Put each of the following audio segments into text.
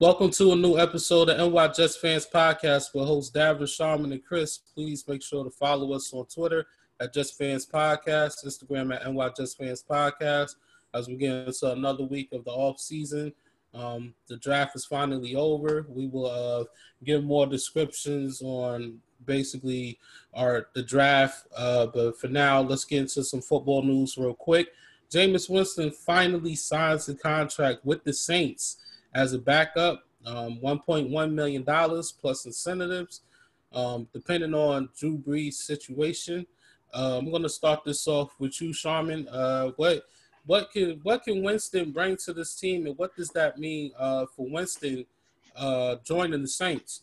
Welcome to a new episode of NY Jets Fans Podcast with hosts Davin, Sharman, and Chris. Please make sure to follow us on Twitter at Just Fans Podcast, Instagram at NY Fans Podcast. As we get into another week of the off season, um, the draft is finally over. We will uh, give more descriptions on basically our the draft. Uh, but for now, let's get into some football news real quick. Jameis Winston finally signs a contract with the Saints as a backup, um, $1.1 million plus incentives, um, depending on Drew Brees' situation. Uh, I'm going to start this off with you, Sharman. Uh, what what can what can Winston bring to this team, and what does that mean uh, for Winston uh, joining the Saints?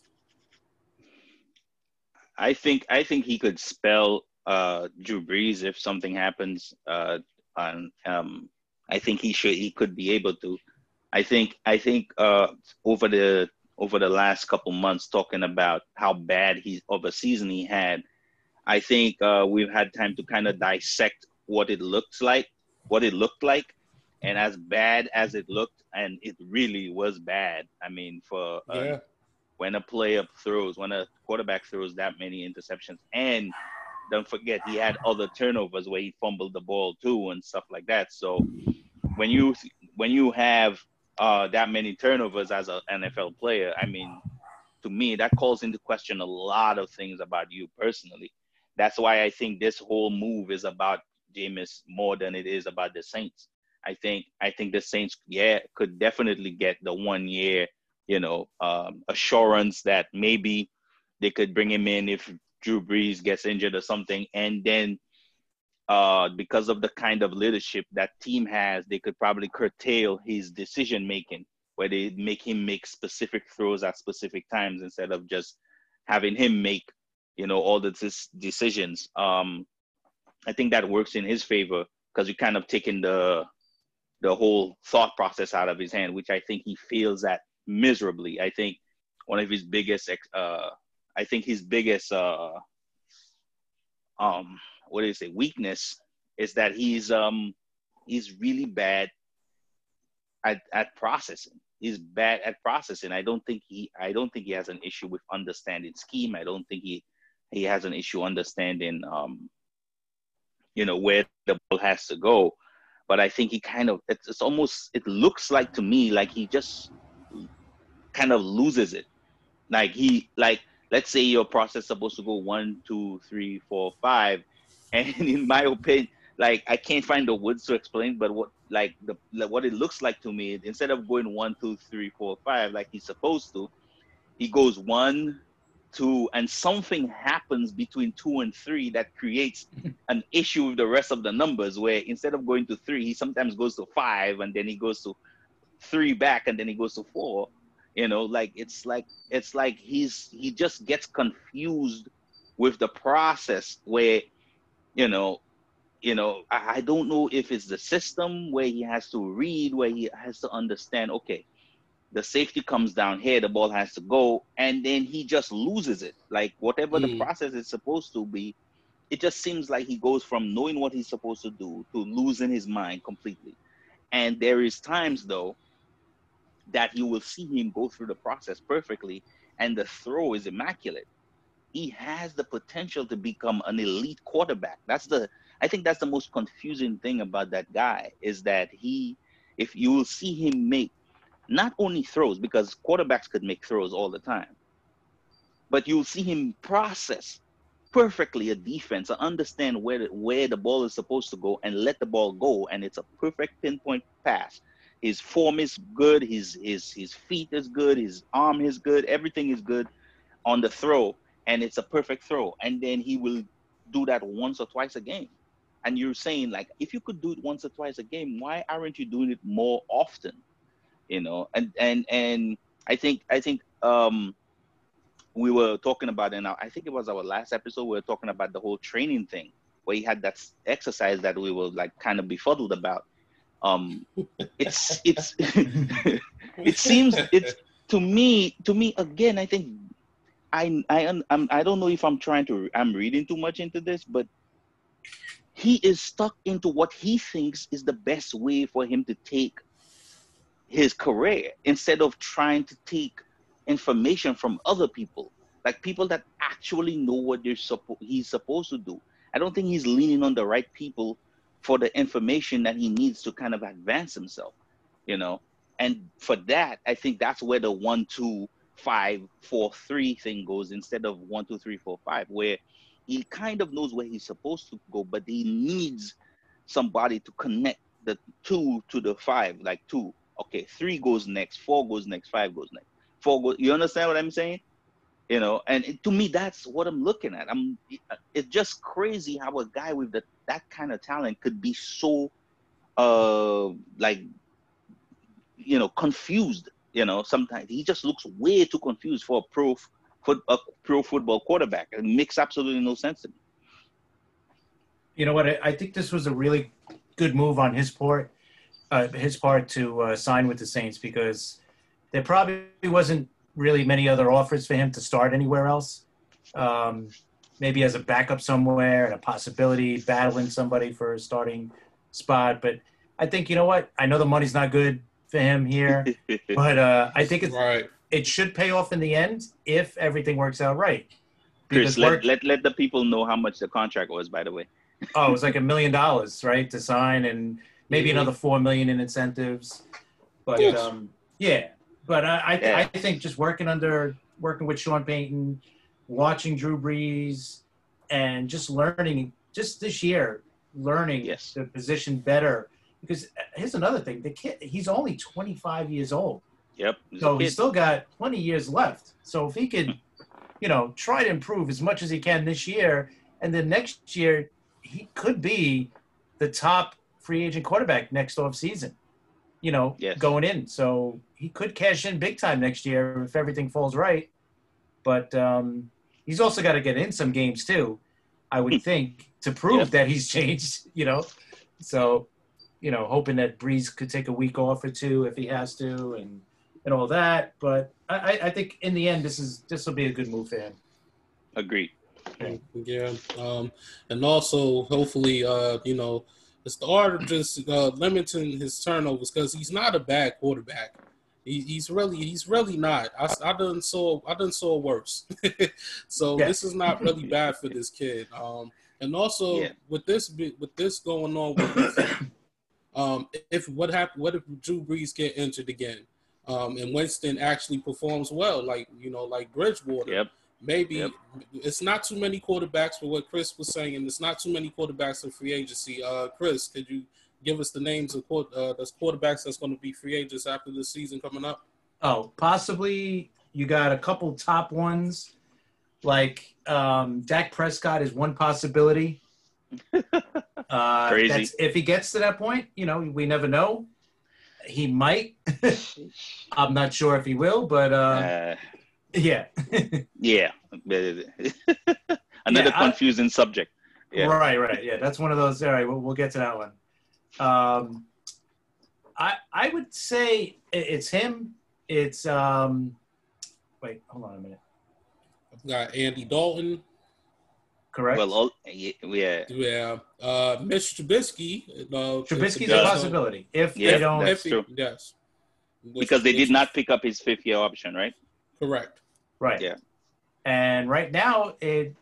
I think I think he could spell uh, Drew Brees if something happens. Uh, on um, I think he should he could be able to. I think I think uh, over the over the last couple months talking about how bad he of a season he had, I think uh, we've had time to kind of dissect what it looks like, what it looked like, and as bad as it looked, and it really was bad. I mean, for uh, yeah. when a player throws, when a quarterback throws that many interceptions, and don't forget he had other turnovers where he fumbled the ball too and stuff like that. So when you when you have uh, that many turnovers as an NFL player, I mean, to me that calls into question a lot of things about you personally. That's why I think this whole move is about Jameis more than it is about the Saints. I think I think the Saints, yeah, could definitely get the one year, you know, um, assurance that maybe they could bring him in if Drew Brees gets injured or something, and then uh, because of the kind of leadership that team has, they could probably curtail his decision making, where they make him make specific throws at specific times instead of just having him make, you know, all the decisions. Um, I think that works in his favor because you're kind of taking the the whole thought process out of his hand, which I think he feels that miserably. I think one of his biggest uh, I think his biggest uh um what do you say weakness is that he's um he's really bad at, at processing. He's bad at processing. I don't think he I don't think he has an issue with understanding scheme. I don't think he he has an issue understanding um you know where the ball has to go. But I think he kind of it's, it's almost it looks like to me like he just kind of loses it. Like he like let's say your process is supposed to go one, two, three, four, five, and in my opinion, like I can't find the words to explain, but what like the like, what it looks like to me, instead of going one, two, three, four, five, like he's supposed to, he goes one, two, and something happens between two and three that creates an issue with the rest of the numbers. Where instead of going to three, he sometimes goes to five, and then he goes to three back, and then he goes to four you know like it's like it's like he's he just gets confused with the process where you know you know I, I don't know if it's the system where he has to read where he has to understand okay the safety comes down here the ball has to go and then he just loses it like whatever mm. the process is supposed to be it just seems like he goes from knowing what he's supposed to do to losing his mind completely and there is times though that you will see him go through the process perfectly and the throw is immaculate. He has the potential to become an elite quarterback. That's the I think that's the most confusing thing about that guy is that he if you will see him make not only throws because quarterbacks could make throws all the time, but you'll see him process perfectly a defense understand where the, where the ball is supposed to go and let the ball go and it's a perfect pinpoint pass his form is good, his his his feet is good, his arm is good, everything is good on the throw, and it's a perfect throw. And then he will do that once or twice a game. And you're saying like, if you could do it once or twice a game, why aren't you doing it more often? You know, and and and I think I think um we were talking about in our, I think it was our last episode. We were talking about the whole training thing, where he had that exercise that we were like kind of befuddled about um it's it's it seems it's to me to me again i think i i I'm, um, i don't know if i'm trying to i'm reading too much into this but he is stuck into what he thinks is the best way for him to take his career instead of trying to take information from other people, like people that actually know what they're suppo- he's supposed to do. I don't think he's leaning on the right people for the information that he needs to kind of advance himself, you know. And for that, I think that's where the one, two, five, four, three thing goes instead of one, two, three, four, five, where he kind of knows where he's supposed to go, but he needs somebody to connect the two to the five, like two. Okay, three goes next, four goes next, five goes next. Four goes. You understand what I'm saying? You know, and it, to me, that's what I'm looking at. I'm. It's just crazy how a guy with the, that kind of talent could be so, uh, like, you know, confused. You know, sometimes he just looks way too confused for a pro, a pro football quarterback. It makes absolutely no sense to me. You know what? I, I think this was a really good move on his part, uh, his part to uh, sign with the Saints because there probably wasn't really many other offers for him to start anywhere else. Um, maybe as a backup somewhere and a possibility battling somebody for a starting spot. But I think you know what? I know the money's not good for him here, but uh, I think it's Right. it should pay off in the end if everything works out right. Chris, Because let, work- let let the people know how much the contract was, by the way. oh, it was like a million dollars, right, to sign, and maybe another four million in incentives. But Yes. um, yeah, but I I, Yeah. I think just working under working with Sean Payton, watching Drew Brees, and just learning just this year, learning Yes. the position better. Because here's another thing: the kid, he's only 25 years old. Yep. he's So he's still got plenty years left. So if he could, you know, try to improve as much as he can this year, and then next year he could be the top free agent quarterback next off season. You know, Yes. going in. So he could cash in big time next year if everything falls right. But um, he's also got to get in some games too, I would think, to prove Yeah. that he's changed. You know, so you know, hoping that Brees could take a week off or two if he has to, and and all that. But I, I- I think in the end, this is this will be a good move for him. Agreed. Yeah. Um, and also, hopefully, uh, you know, it's the art of just uh, limiting his turnovers because he's not a bad quarterback. He, he's really, he's really not. I, I done saw, I done saw worse. so Yeah. this is not really bad for this kid. Um, and also Yeah. with this, with this going on with, um, if what happened, what if Drew Brees get injured again? Um, and Winston actually performs well, like you know, like Bridgewater Yep. maybe Yep. it's not too many quarterbacks for what Chris was saying, and it's not too many quarterbacks in free agency. Uh, Chris, could you give us the names of quar- uh, those quarterbacks that's going to be free agents after this season coming up? Oh, possibly you got a couple top ones, like um, Dak Prescott is one possibility. Uh, Crazy. That's, if he gets to that point, you know, we never know. He might. I'm not sure if he will, but uh, Uh, yeah. yeah. Another Yeah, I- confusing subject. Yeah. Right, right. Yeah, that's one of those. All right, we'll, we'll get to that one. Um, I I would say it's him. It's um, wait, hold on a minute. I've got Andy Dalton, Correct. Well, all, yeah, yeah. yeah, uh, Mitch Trubisky. Uh, Trubisky's a possibility if Yeah, they don't. that's If he- true. Yes, Because they did not pick up his fifth year option, right? correct. Right. Yeah. And right now, it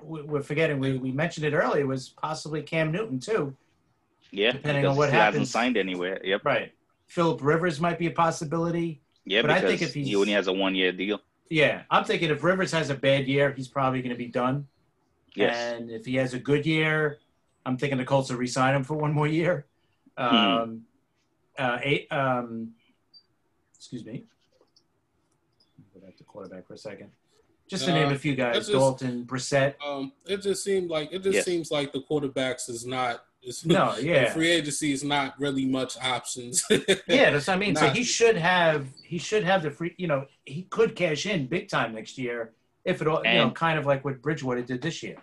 we- we're forgetting. We, we mentioned it earlier. Was possibly Cam Newton too. Yeah. Depending on what he happens. hasn't signed anywhere. Yep. Right. Philip Rivers might be a possibility. Yeah, But I because think if he he's- only has a one year deal. Yeah, I'm thinking if Rivers has a bad year, he's probably going to be done. Yes. And if he has a good year, I'm thinking the Colts will re-sign him for one more year. Um, uh, eight, um, excuse me. Go back to quarterback for a second. Just to Uh, name a few guys: just- Dalton, Brissett. Um, it just seemed like it just Yes. seems like the quarterbacks is not. It's, No, yeah, free agency is not really much options. yeah. That's what I mean. So he should have he should have the free. You know, he could cash in big time next year if it all. you know, kind of like what Bridgewater did this year.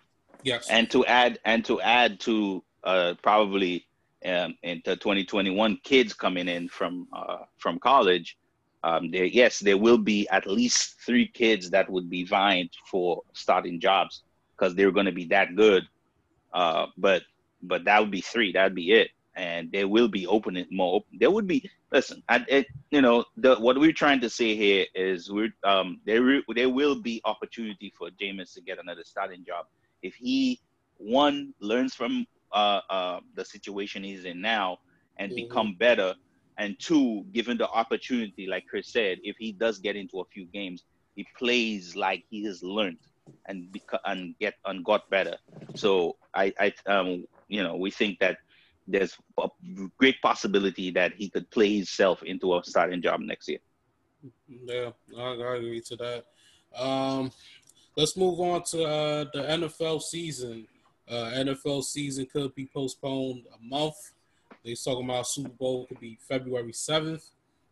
yes. and to add and to add to uh, probably um, into 2021 kids coming in from uh, from college um, there yes there will be at least three kids that would be vying for starting jobs because they're going to be that good uh, but but that would be three that'd be it and there will be opening more. There would be listen. I, it, you know, the what we're trying to say here is we're um there there will be opportunity for Jameis to get another starting job if he one learns from uh, uh, the situation he's in now and mm-hmm. become better, and two, given the opportunity, like Chris said, if he does get into a few games, he plays like he has learned and beca- and get and got better. So I, I um, you know, we think that there's a great possibility that he could play himself into a starting job next year. Yeah, I, agree to that. Um, let's move on to uh, the NFL season. Uh, NFL season could be postponed a month. They talking about Super Bowl could be February seventh.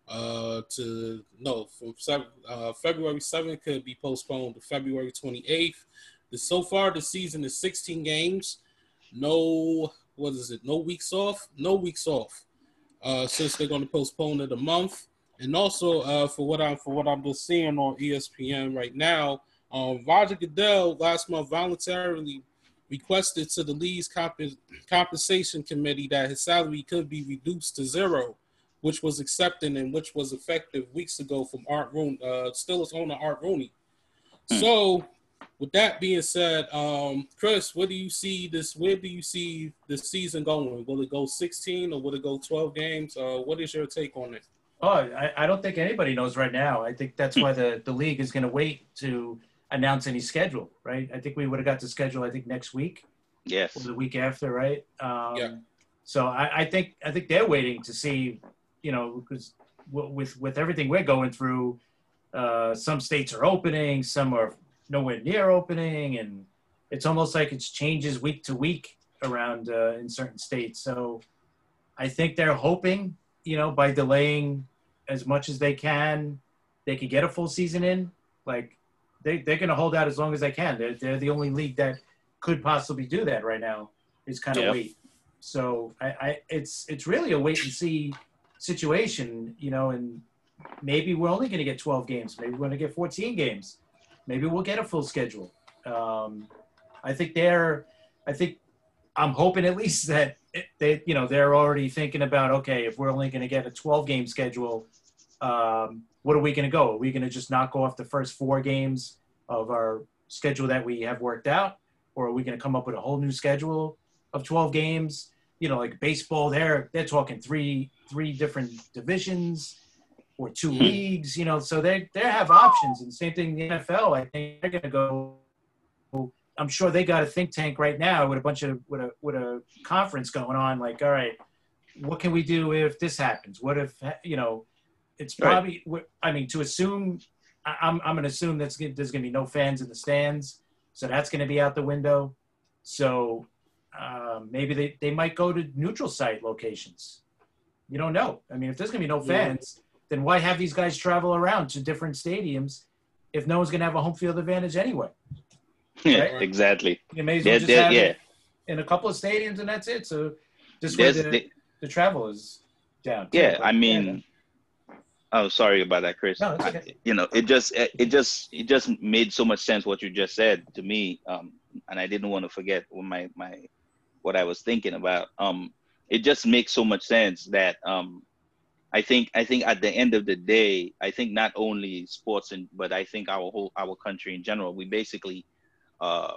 Uh, to no, from uh, February seventh could be postponed to February twenty eighth. So far, the season is sixteen games. No, what is it? No weeks off. No weeks off. Uh, since they're going to postpone it a month, and also uh, for what I'm for what I'm just seeing on ESPN right now, um, Roger Goodell last month voluntarily requested to the league's comp- compensation committee that his salary could be reduced to zero, which was accepted and which was effective weeks ago from Art Rooney, uh, Steelers owner Art Rooney. Hmm. So, with that being said, um, Chris, where do you see this? Where do you see the season going? Will it go 16 or will it go 12 games? Uh, what is your take on it? Oh, I, I don't think anybody knows right now. I think that's why the, the league is going to wait to announce any schedule, right? I think we would have got the schedule. I think next week. Yes. Or the week after, right? Um, yeah. So I, I think I think they're waiting to see, you know, because with with everything we're going through, uh, some states are opening, some are nowhere near opening, and it's almost like it changes week to week around uh, in certain states. So I think they're hoping, you know, by delaying as much as they can, they could get a full season in. Like they they're going to hold out as long as they can. They're they're the only league that could possibly do that right now. Is kind of yep. wait. So I, I it's it's really a wait and see situation, you know, and maybe we're only going to get 12 games. Maybe we're going to get 14 games. Maybe we'll get a full schedule. Um, I think they're, I think I'm hoping at least that they, you know, they're already thinking about, okay, if we're only going to get a 12 game schedule, um, what are we going to go? Are we going to just knock off the first four games of our schedule that we have worked out, or are we going to come up with a whole new schedule of 12 games? You know, like baseball, they're they're talking three three different divisions or 2 mm-hmm. leagues. You know, so they they have options. And same thing in the NFL. I think they're going to go. I'm sure they got a think tank right now with a bunch of with a with a conference going on. Like, all right, what can we do if this happens? What if you know? it's probably. Right. I mean, to assume, I'm I'm going to assume that there's going to be no fans in the stands, so that's going to be out the window. So uh, maybe they, they might go to neutral site locations. You don't know. I mean, if there's going to be no fans, yeah. Then why have these guys travel around to different stadiums if no one's going to have a home field advantage anyway? Yeah, right? exactly. You may as well just have yeah. it in a couple of stadiums and that's it. So just the, the travel is down. Yeah, I mean, Oh, sorry about that, Chris. No, okay. I, you know, it just it just it just made so much sense what you just said to me, um, and I didn't want to forget what my my what I was thinking about. Um, it just makes so much sense that um, I think I think at the end of the day, I think not only sports and but I think our whole our country in general, we basically uh,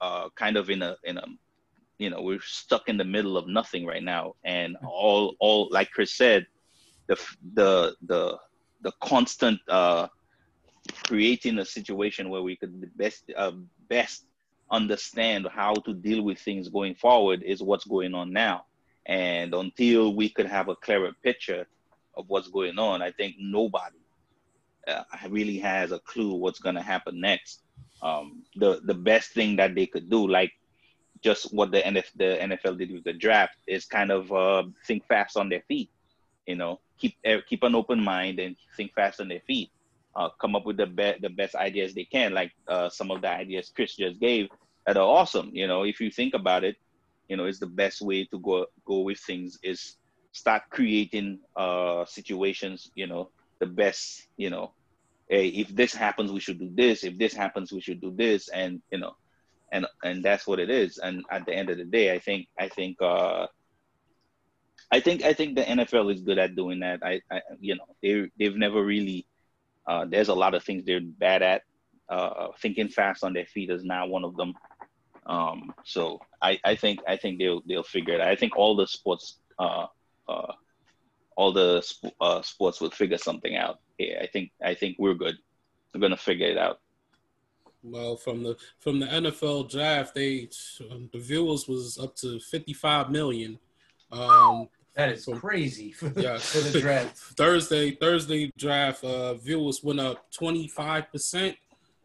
uh, kind of in a in a you know we're stuck in the middle of nothing right now, and all all like Chris said the the the the constant uh, creating a situation where we could best uh, best understand how to deal with things going forward is what's going on now. And until we could have a clearer picture of what's going on, I think nobody uh, really has a clue what's going to happen next. Um, the the best thing that they could do, like just what the NFL, the NFL did with the draft, is kind of uh, think fast on their feet. You know, keep keep an open mind and think fast on their feet. Uh, come up with the best the best ideas they can, like uh, some of the ideas Chris just gave that are awesome. You know, if you think about it, you know, it's the best way to go go with things is start creating uh, situations. You know, the best. You know, hey, if this happens, we should do this. If this happens, we should do this, and you know, and and that's what it is. And at the end of the day, I think I think uh, I think I think the NFL is good at doing that. I, I you know they they've never really. Uh, there's a lot of things they're bad at. Uh, thinking fast on their feet is not one of them. Um, so I, I think I think they'll they'll figure it. out. I think all the sports uh, uh, all the sp- uh, sports will figure something out. Yeah, I think I think we're good. We're gonna figure it out. Well, from the from the NFL draft, they um, the viewers was up to fifty five million. Um, that is crazy for the, yeah. for the draft. Thursday Thursday draft uh, viewers went up twenty five percent.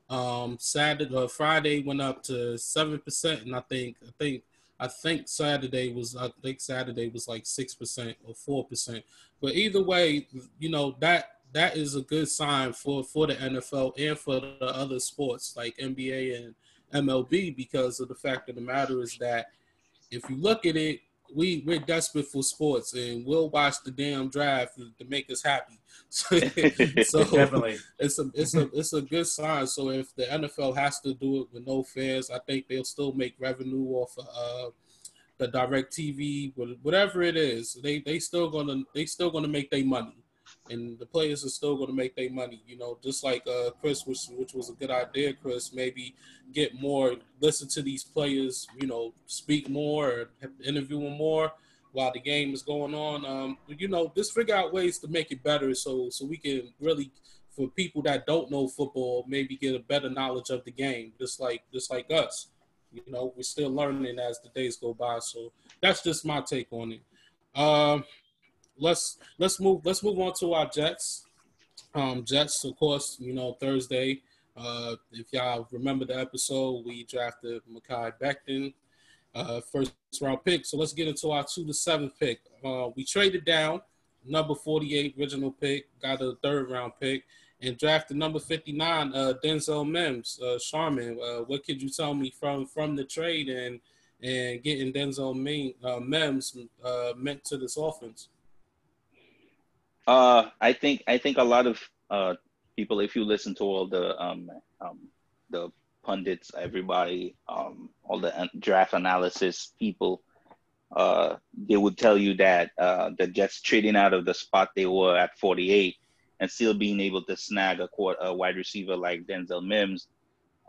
Um, Saturday uh, Friday went up to seven percent, and I think I think I think Saturday was I think Saturday was like six percent or four percent. But either way, you know that that is a good sign for for the NFL and for the other sports like NBA and MLB because of the fact of the matter is that if you look at it, we we're desperate for sports and we'll watch the damn draft to make us happy. so Definitely. it's a it's a it's a good sign. So if the NFL has to do it with no fans, I think they'll still make revenue off of uh, the DirecTV, whatever it is. They they still gonna they still gonna make their money and the players are still going to make their money. You know, just like uh, Chris, which which was a good idea, Chris. Maybe get more, listen to these players. You know, speak more, interview them more while the game is going on. Um, you know, just figure out ways to make it better, so so we can really, for people that don't know football, maybe get a better knowledge of the game, just like just like us. You know, we're still learning as the days go by. So that's just my take on it. Um, let's let's move let's move on to our Jets. Um, Jets, of course, you know Thursday. Uh, if y'all remember the episode, we drafted Mekhi Becton, uh, first round pick. So let's get into our two to seven pick. Uh, we traded down number 48 original pick, got a third round pick, and drafted number 59 uh, Denzel Mims. Uh, Sharman, uh, what could you tell me from from the trade and and getting Denzel Mims uh, meant to this offense? Uh, I think I think a lot of uh, people, if you listen to all the um, um, the pundits, everybody, um, all the draft analysis people, uh, they would tell you that uh, the Jets trading out of the spot they were at 48 and still being able to snag a, court, a wide receiver like Denzel Mims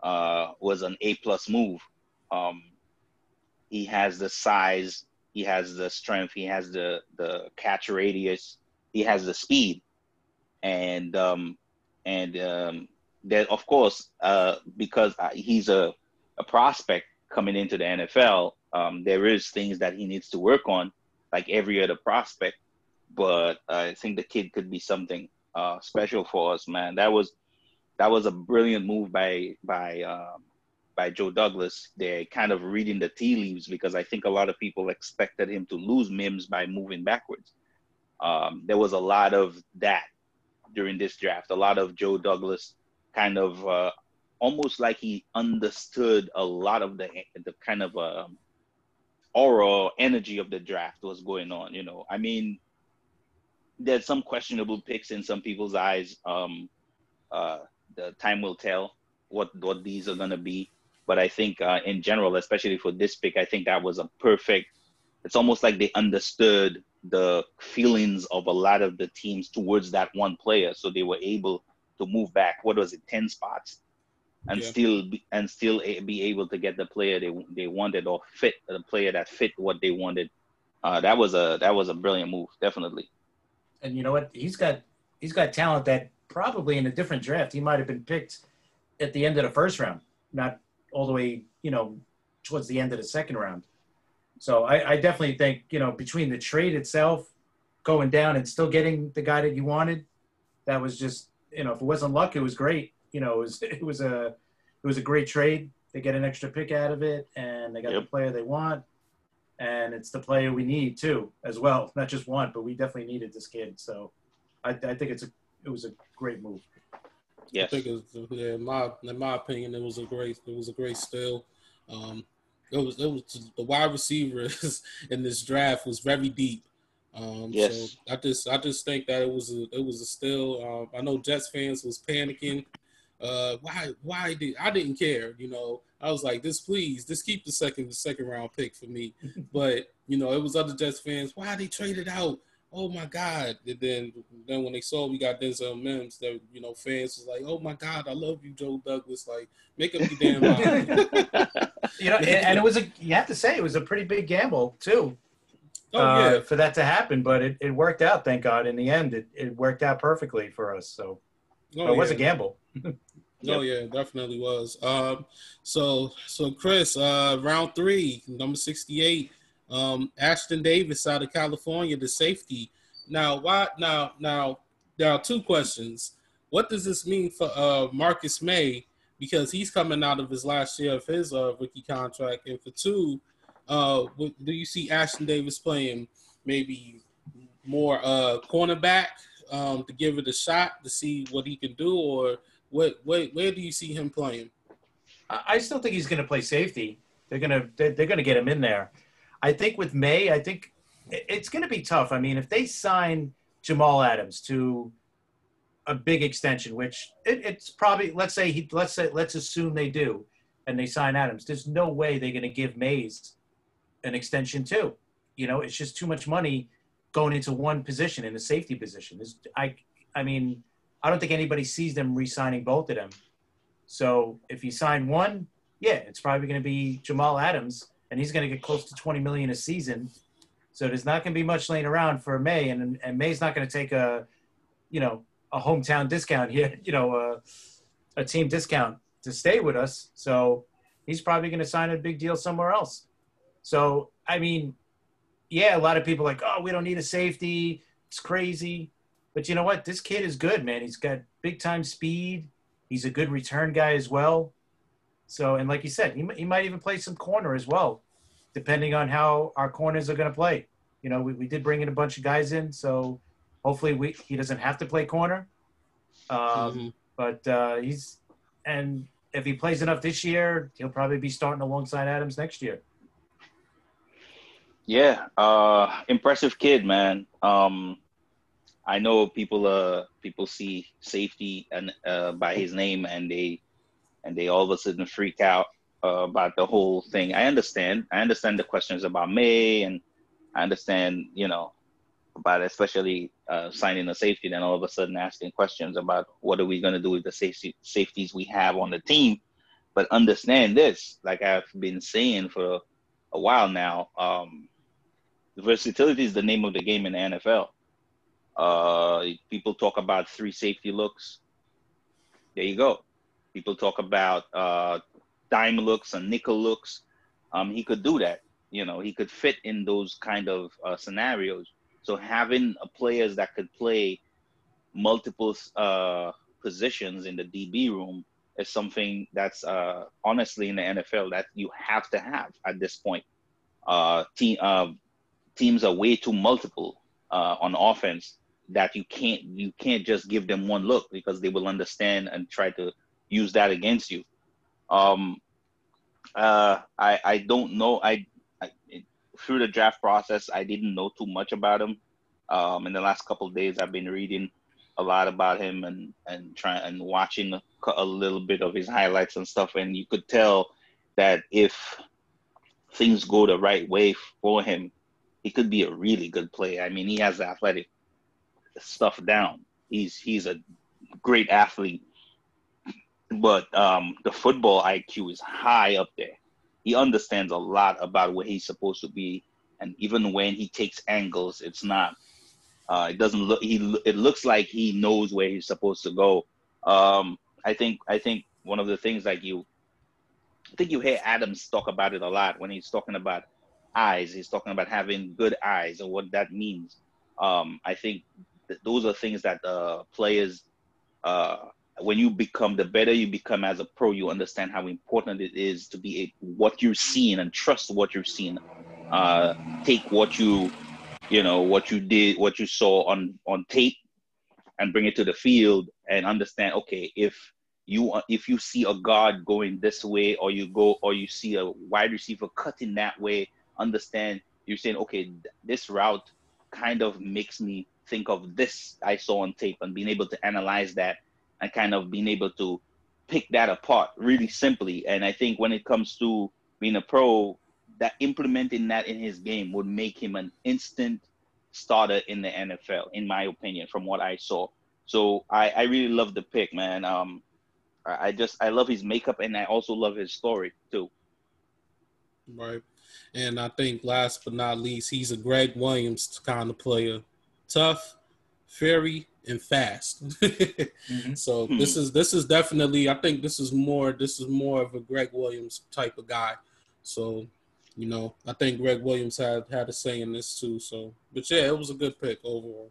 uh, was an A plus move. Um, he has the size, he has the strength, he has the the catch radius he has the speed, and um, and um, that of course uh, because uh, he's a a prospect coming into the NFL, um, there is things that he needs to work on, like every other prospect. But I think the kid could be something uh, special for us, man. That was that was a brilliant move by by um, by Joe Douglas. They're kind of reading the tea leaves because I think a lot of people expected him to lose Mims by moving backwards. Um, there was a lot of that during this draft. A lot of Joe Douglas kind of uh, almost like he understood a lot of the the kind of uh, aura energy of the draft was going on. You know, I mean, there's some questionable picks in some people's eyes. Um, uh, the time will tell what what these are gonna be. But I think uh, in general, especially for this pick, I think that was a perfect. It's almost like they understood the feelings of a lot of the teams towards that one player, so they were able to move back. What was it, ten spots, and yeah. still be, and still be able to get the player they they wanted or fit the player that fit what they wanted. Uh, that was a that was a brilliant move, definitely. And you know what? He's got he's got talent that probably in a different draft he might have been picked at the end of the first round, not all the way you know towards the end of the second round. So I, I definitely think you know between the trade itself, going down and still getting the guy that you wanted, that was just you know if it wasn't luck, it was great. You know, it was it was a it was a great trade. They get an extra pick out of it, and they got yep. the player they want, and it's the player we need too, as well. Not just one, but we definitely needed this kid. So I, I think it's a it was a great move. Yes. I think it was, yeah, in my in my opinion, it was a great it was a great steal. Um, it was it was the wide receivers in this draft was very deep. Um, yes. So I just I just think that it was a, it was a still. Um, I know Jets fans was panicking. Uh, why why did I didn't care? You know, I was like, this please, just keep the second the second round pick for me. but you know, it was other Jets fans. Why they traded out? Oh my God! And then then when they saw we got Denzel Mims, that you know fans was like, oh my God, I love you, Joe Douglas. Like, make up your damn mind. you know, and, and, it was a you have to say it was a pretty big gamble too. Oh uh, yeah, for that to happen, but it, it worked out. Thank God. In the end, it, it worked out perfectly for us. So oh, it was yeah. a gamble. Oh yeah, definitely was. Um, so so Chris, uh, round three, number sixty-eight, um, Ashtyn Davis out of California, the safety. Now, why? Now, now there are two questions. What does this mean for uh, Marcus Maye? because he's coming out of his last year of his uh, rookie contract, and for two, uh, do you see Ashtyn Davis playing maybe more uh, cornerback um, to give it a shot to see what he can do, or what, what where do you see him playing? I still think he's going to play safety. They're going to they're going to get him in there. I think with Maye, I think it's going to be tough. I mean, if they sign Jamal Adams to a big extension, which it, it's probably let's say he let's say let's assume they do, and they sign Adams. There's no way they're going to give Mays an extension too. You know, it's just too much money going into one position in the safety position. There's, I I mean, I don't think anybody sees them re-signing both of them. So if you sign one, yeah, it's probably going to be Jamal Adams, and he's going to get close to 20 million a season. So there's not going to be much laying around for Maye, and and Maye's not going to take a, you know, a hometown discount here, you know, a, a team discount to stay with us. So he's probably going to sign a big deal somewhere else. So I mean, yeah, a lot of people like, oh, we don't need a safety. It's crazy. But you know what? This kid is good, man. He's got big time speed. He's a good return guy as well. So, and like you said, he, he might even play some corner as well, depending on how our corners are going to play. You know, we, we did bring in a bunch of guys in, so hopefully we, he doesn't have to play corner. Um, mm-hmm. But uh, he's, and if he plays enough this year, he'll probably be starting alongside Adams next year. Yeah, uh, impressive kid, man. Um, I know people uh people see safety and uh, by his name and they and they all of a sudden freak out uh, about the whole thing. I understand. I understand the questions about Maye and I understand, you know, about especially uh, signing a safety, then all of a sudden asking questions about what are we going to do with the safety safeties we have on the team. But understand this, like I've been saying for a while now, um, versatility is the name of the game in the NFL. Uh, people talk about three safety looks. There you go. People talk about uh, dime looks and nickel looks. Um, he could do that. You know, he could fit in those kind of uh, scenarios. So having players that could play multiple uh, positions in the DB room is something that's uh, honestly in the NFL that you have to have at this point. Uh, uh, teams are way too multiple uh, on offense that you can't you can't just give them one look because they will understand and try to use that against you. Um, uh, I I don't know. I, I, through the draft process, I didn't know too much about him. Um, in the last couple of days, I've been reading a lot about him and and trying and watching a, a little bit of his highlights and stuff. And you could tell that if things go the right way for him, he could be a really good player. I mean, he has athletic stuff down. He's he's a great athlete, but um, the football IQ is high up there. He understands a lot about where he's supposed to be, and even when he takes angles, it's not. Uh, it doesn't look. He it looks like he knows where he's supposed to go. Um, I think I think one of the things like you, I think you hear Adams talk about it a lot when he's talking about eyes. He's talking about having good eyes and what that means. Um, I think those are things that uh, players uh, when you become the better you become as a pro you understand how important it is to be a, what you're seeing and trust what you're seeing. Uh, take what you you know what you did what you saw on on tape and bring it to the field and understand okay if you if you see a guard going this way or you go or you see a wide receiver cutting that way understand you're saying okay this route kind of makes me think of this I saw on tape and being able to analyze that and kind of being able to pick that apart really simply. And I think when it comes to being a pro, that implementing that in his game would make him an instant starter in the NFL, in my opinion, from what I saw. So I, I really love the pick, man. Um, I just I love his makeup and I also love his story too. Right. And I think last but not least, he's a Gregg Williams kind of player. Tough, fiery, and fast. mm-hmm. So mm-hmm. this is this is definitely I think this is more this is more of a Gregg Williams type of guy. So, you know, I think Gregg Williams had had a say in this too. So but yeah, it was a good pick overall.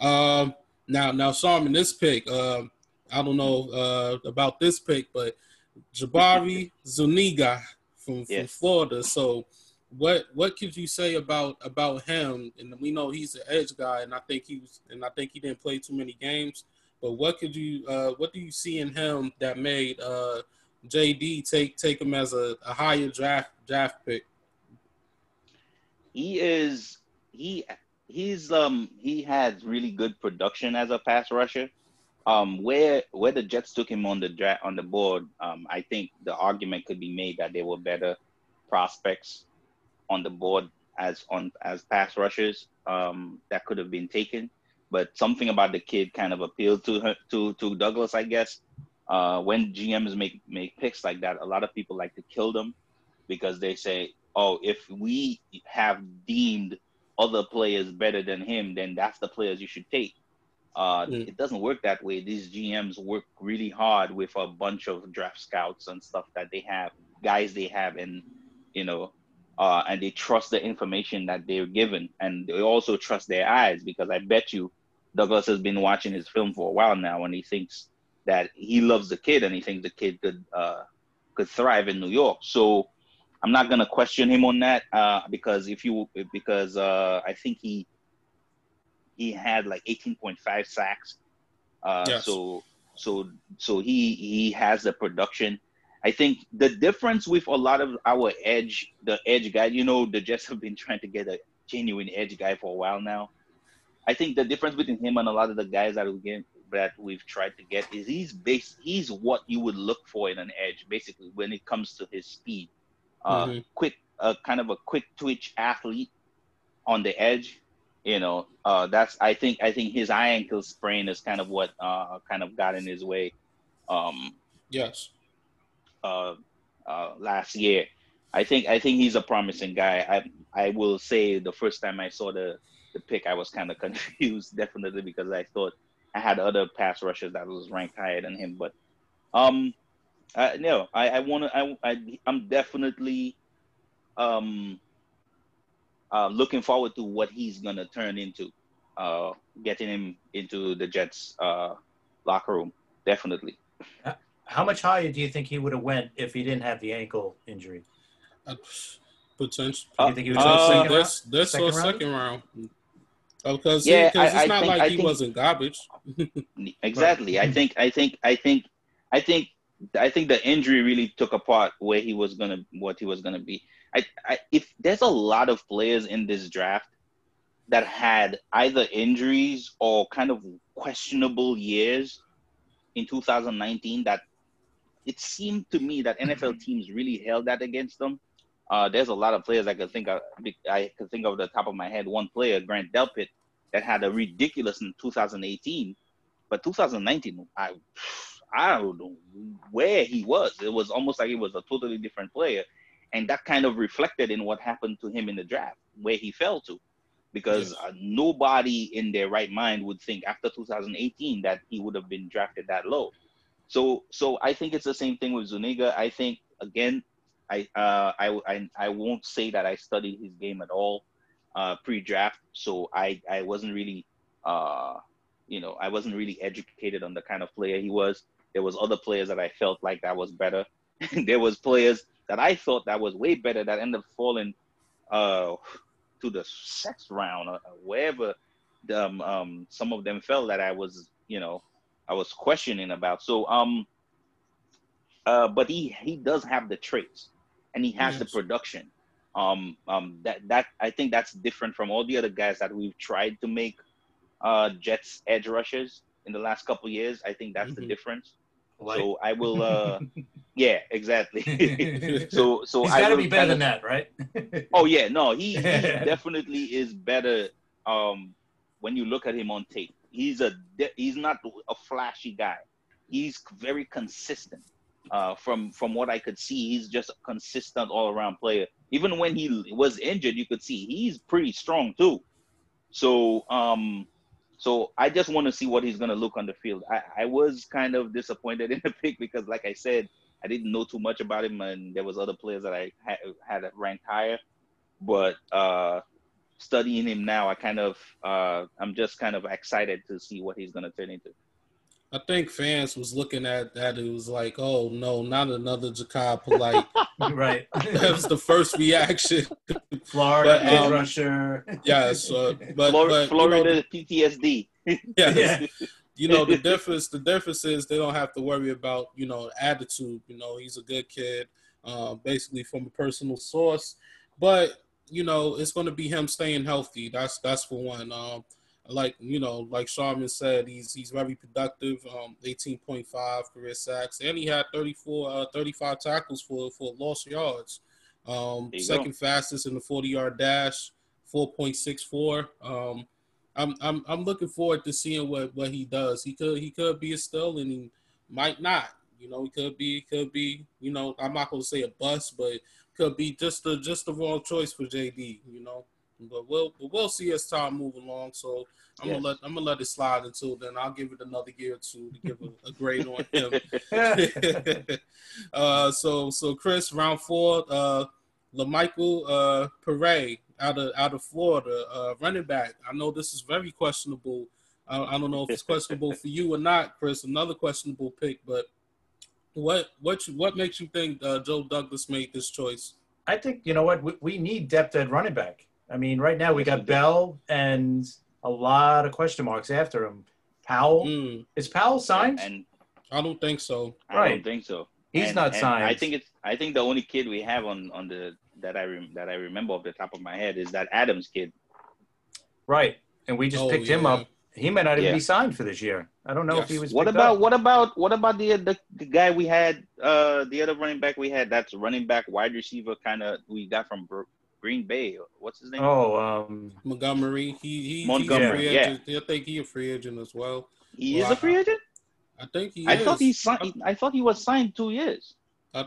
Um now now Sharman, this pick, uh, I don't know uh, about this pick, but Jabari Zuniga from, from Florida. So what what could you say about about him? And we know he's an edge guy, and I think he was, and I think he didn't play too many games. But what could you uh, what do you see in him that made uh, JD take take him as a, a higher draft draft pick? He is he he's um he has really good production as a pass rusher. Um, where where the Jets took him on the draft on the board, um, I think the argument could be made that they were better prospects on the board as on as pass rushers um, that could have been taken. But something about the kid kind of appealed to her, to to Douglas, I guess. Uh, when GMs make make picks like that, a lot of people like to kill them because they say, "Oh, if we have deemed other players better than him, then that's the players you should take." Uh, mm. It doesn't work that way. These GMs work really hard with a bunch of draft scouts and stuff that they have, guys they have, and you know, uh, and they trust the information that they're given, and they also trust their eyes because I bet you Douglas has been watching his film for a while now, and he thinks that he loves the kid, and he thinks the kid could uh, could thrive in New York. So I'm not gonna question him on that uh, because if you because uh, I think he he had like 18.5 sacks. Uh, yes. So so so he he has the production. I think the difference with a lot of our edge, the edge guy, you know, the Jets have been trying to get a genuine edge guy for a while now. I think the difference between him and a lot of the guys that we get that we've tried to get is he's base he's what you would look for in an edge, basically when it comes to his speed. Uh, mm-hmm. quick uh, kind of a quick twitch athlete on the edge. You know, uh, that's I think I think his eye ankle sprain is kind of what uh, kind of got in his way. Um, yes uh, uh, last year. I think I think he's a promising guy. I I will say the first time I saw the the pick, I was kind of confused, definitely because I thought I had other pass rushers that was ranked higher than him. But um, I, no, I I want to I, I I'm definitely um uh, looking forward to what he's gonna turn into. Uh, getting him into the Jets uh, locker room, definitely. How much higher do you think he would have went if he didn't have the ankle injury? Uh, potential. Uh, you think he was uh, second this, this second round? second round? Because yeah, he, it's I, not think, like I he think, wasn't garbage. exactly. I think. I think. I think. I think. I think the injury really took apart where he was gonna, what he was gonna be. I, I, if there's a lot of players in this draft that had either injuries or kind of questionable years in 2019 that it seemed to me that NFL teams really held that against them. Uh, there's a lot of players I could think of. I could think of the top of my head. One player, Grant Delpit, that had a ridiculous in 2018, but 2019, I I don't know where he was. It was almost like he was a totally different player, and that kind of reflected in what happened to him in the draft, where he fell to, because yes. uh, nobody in their right mind would think after 2018 that he would have been drafted that low. So so I think it's the same thing with Zuniga. I think again, I uh, I, I I won't say that I studied his game at all uh, pre-draft, so I I wasn't really uh, you know I wasn't really educated on the kind of player he was. There was other players that I felt like that was better. there was players that I thought that was way better that ended up falling uh, to the sixth round or wherever the, um, um, some of them felt that I was you know I was questioning about. So um uh but he he does have the traits and he has yes. the production. Um um that that I think that's different from all the other guys that we've tried to make uh Jets edge rushers in the last couple years. I think that's mm-hmm. the difference. Like- So I will. Uh, yeah, exactly. so so He's I got to be better kinda- than that, right? Oh yeah, no, he, he definitely is better. Um, when you look at him on tape, he's a he's not a flashy guy. He's very consistent. Uh, from from what I could see, he's just a consistent all around player. Even when he was injured, you could see he's pretty strong too. So um, so I just want to see what he's gonna look on the field. I, I was kind of disappointed in the pick because, like I said, I didn't know too much about him, and there was other players that I had, had ranked higher. But uh, studying him now, I kind of uh, I'm just kind of excited to see what he's gonna turn into. I think fans was looking at that. It was like, oh no, not another Jachai Polite. right. that was the first reaction. Florida But, edge um, rusher. yes, uh, but, Flor- but you know, Florida PTSD. yes, you know the difference. The difference is they don't have to worry about you know attitude. You know he's a good kid, uh, basically from a personal source. But you know it's going to be him staying healthy. That's that's for one. Um, like you know, like Sharman said, he's he's very productive. Um, 18.5 career sacks, and he had 34, uh, 35 tackles for for lost yards. Um, second fastest in the 40 yard dash, 4.64. Um, I'm I'm I'm looking forward to seeing what what he does. He could he could be a still and he might not. You know, he could be could be. You know, I'm not going to say a bust, but could be just the just the wrong choice for JD. You know, but we'll but we'll see as time move along. So I'm Yes. gonna let I'm gonna let it slide until then. I'll give it another year or two to give a, a grade on him. uh, so so Chris, round four, uh, La'Mical uh, Pere out of out of Florida, uh, running back. I know this is very questionable. I, I don't know if it's questionable for you or not, Chris. Another questionable pick, but what what you, what makes you think uh, Joe Douglas made this choice? I think you know what we, we need depth at running back. I mean, right now we got. Bell and a lot of question marks after him. Powell Mm, is Powell signed? and I don't think so. Right. I don't think so. He's And- not and signed. I think it's. I think the only kid we have on on the that I rem, that I remember off the top of my head is that Adams kid. right, and we just Oh, picked him up. He may not even Yeah. be signed for this year. I don't know if he was. What about up. what about what about the, the the guy we had uh the other running back we had that's running back wide receiver kind of we got from Br- Green Bay. What's his name? Oh, um, Montgomery, he he Montgomery, he's a yeah. free agent. I think he a free agent as well. he well, is a free agent. I think he I is. thought he signed. I thought he was signed two years. I,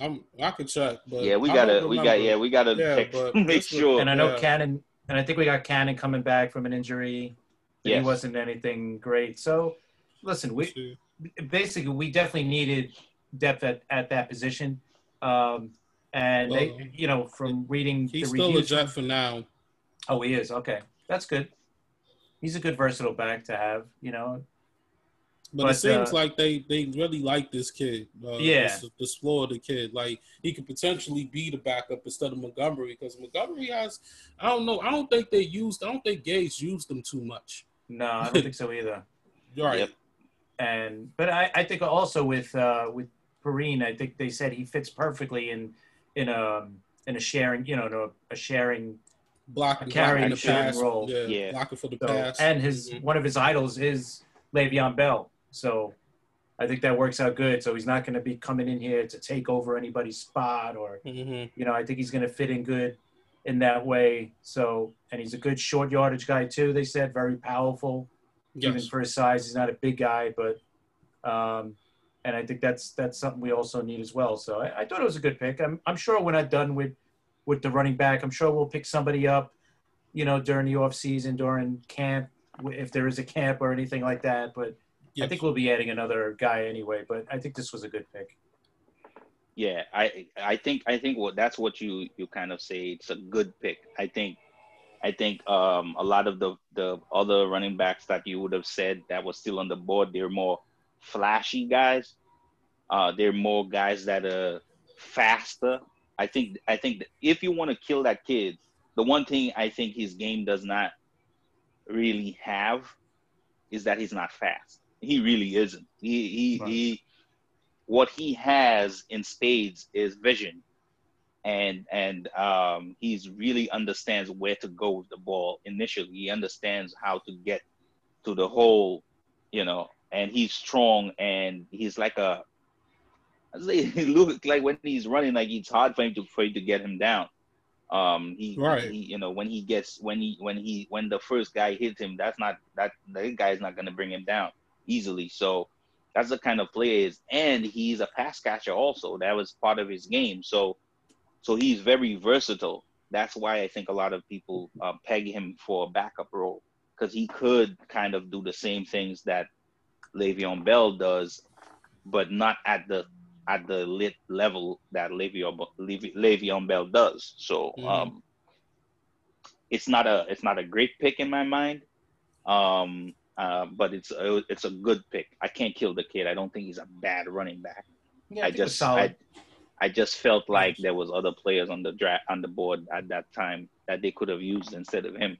I'm, I can check, but yeah, we gotta we got yeah we gotta Yeah, check make sure. and I know Yeah. Cannon, and I think we got Cannon coming back from an injury. And He wasn't anything great. So, listen, we basically we definitely needed depth at, at that position. Um, and Well, they, you know, from reading He's the still a jet for now. oh, he is okay. That's good. He's a good versatile back to have. You know, But, But, it seems uh, like they, they really like this kid. Uh, Yeah. This, this Florida kid. Like, he could potentially be the backup instead of Montgomery because Montgomery has, I don't know, I don't think they used, I don't think Gase used them too much. No, I don't think so either. Right. Yep. And but I, I think also with uh, with Perine, I think they said he fits perfectly in in a in a sharing, you know, in a, a sharing block, A carrying blocking the shooting pass. role. Yeah, Yeah. Blocking for the So, pass. and his Mhm. one of his idols is Le'Veon Bell. So I think that works out good. So he's not going to be coming in here to take over anybody's spot, or Mhm. you know, I think he's going to fit in good in that way. So and he's a good short yardage guy too. They said very powerful, even for his size. He's not a big guy, but um, and I think that's that's something we also need as well. So I, I thought it was a good pick. I'm I'm sure we're not done with with the running back. I'm sure we'll pick somebody up, you know, during the off season, during camp, if there is a camp or anything like that. But I think we'll be adding another guy anyway. But I think this was a good pick. Yeah, I I think I think what that's what you you kind of say. It's a good pick. I think I think um a lot of the the other running backs that you would have said that was still on the board, they're more flashy guys. Uh, they're more guys that are faster. I think I think if you want to kill that kid, the one thing I think his game does not really have is that he's not fast. He really isn't. He he Right. he what he has in spades is vision and and um he's really understands where to go with the ball initially he understands how to get to the hole you know and he's strong, and he's like a he looks like when he's running, like it's hard for him to for you to get him down. Um, he, Right. he, you know, when he gets when he when he when the first guy hits him, that's not that that guy's not gonna bring him down easily. So that's the kind of player he is, and he's a pass catcher also. That was part of his game. So so he's very versatile. That's why I think a lot of people uh, peg him for a backup role because he could kind of do the same things that Le'Veon Bell does, but not at the at the lit level that Le'Veon Le'Ve- Le'Veon Bell does. So Mhm. um, it's not a it's not a great pick in my mind, um, uh, but it's a, it's a good pick. I can't kill the kid. I don't think he's a bad running back. Yeah, I think it was just solid. I, I just felt like there was other players on the draft on the board at that time that they could have used instead of him.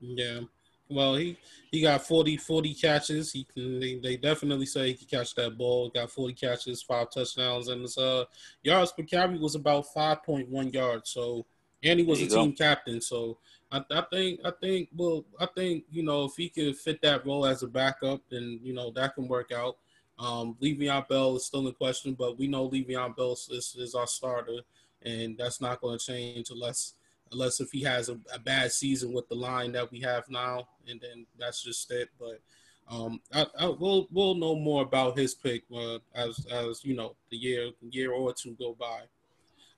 Yeah. Well, he he got 40, 40 catches. He can, they, they definitely say he can catch that ball. Got 40 catches, five touchdowns, and his uh, yards per carry was about 5.1 yards. So, and he was a go. team captain. So, I, I think I think well, I think you know if he could fit that role as a backup, then you know that can work out. Um, Le'Veon Bell is still in question, but we know Le'Veon Bell is, is our starter, and that's not going to change unless unless if he has a, a bad season with the line that we have now, and then that's just it. But um, I, I, we'll we'll know more about his pick uh, as as you know the year year or two go by.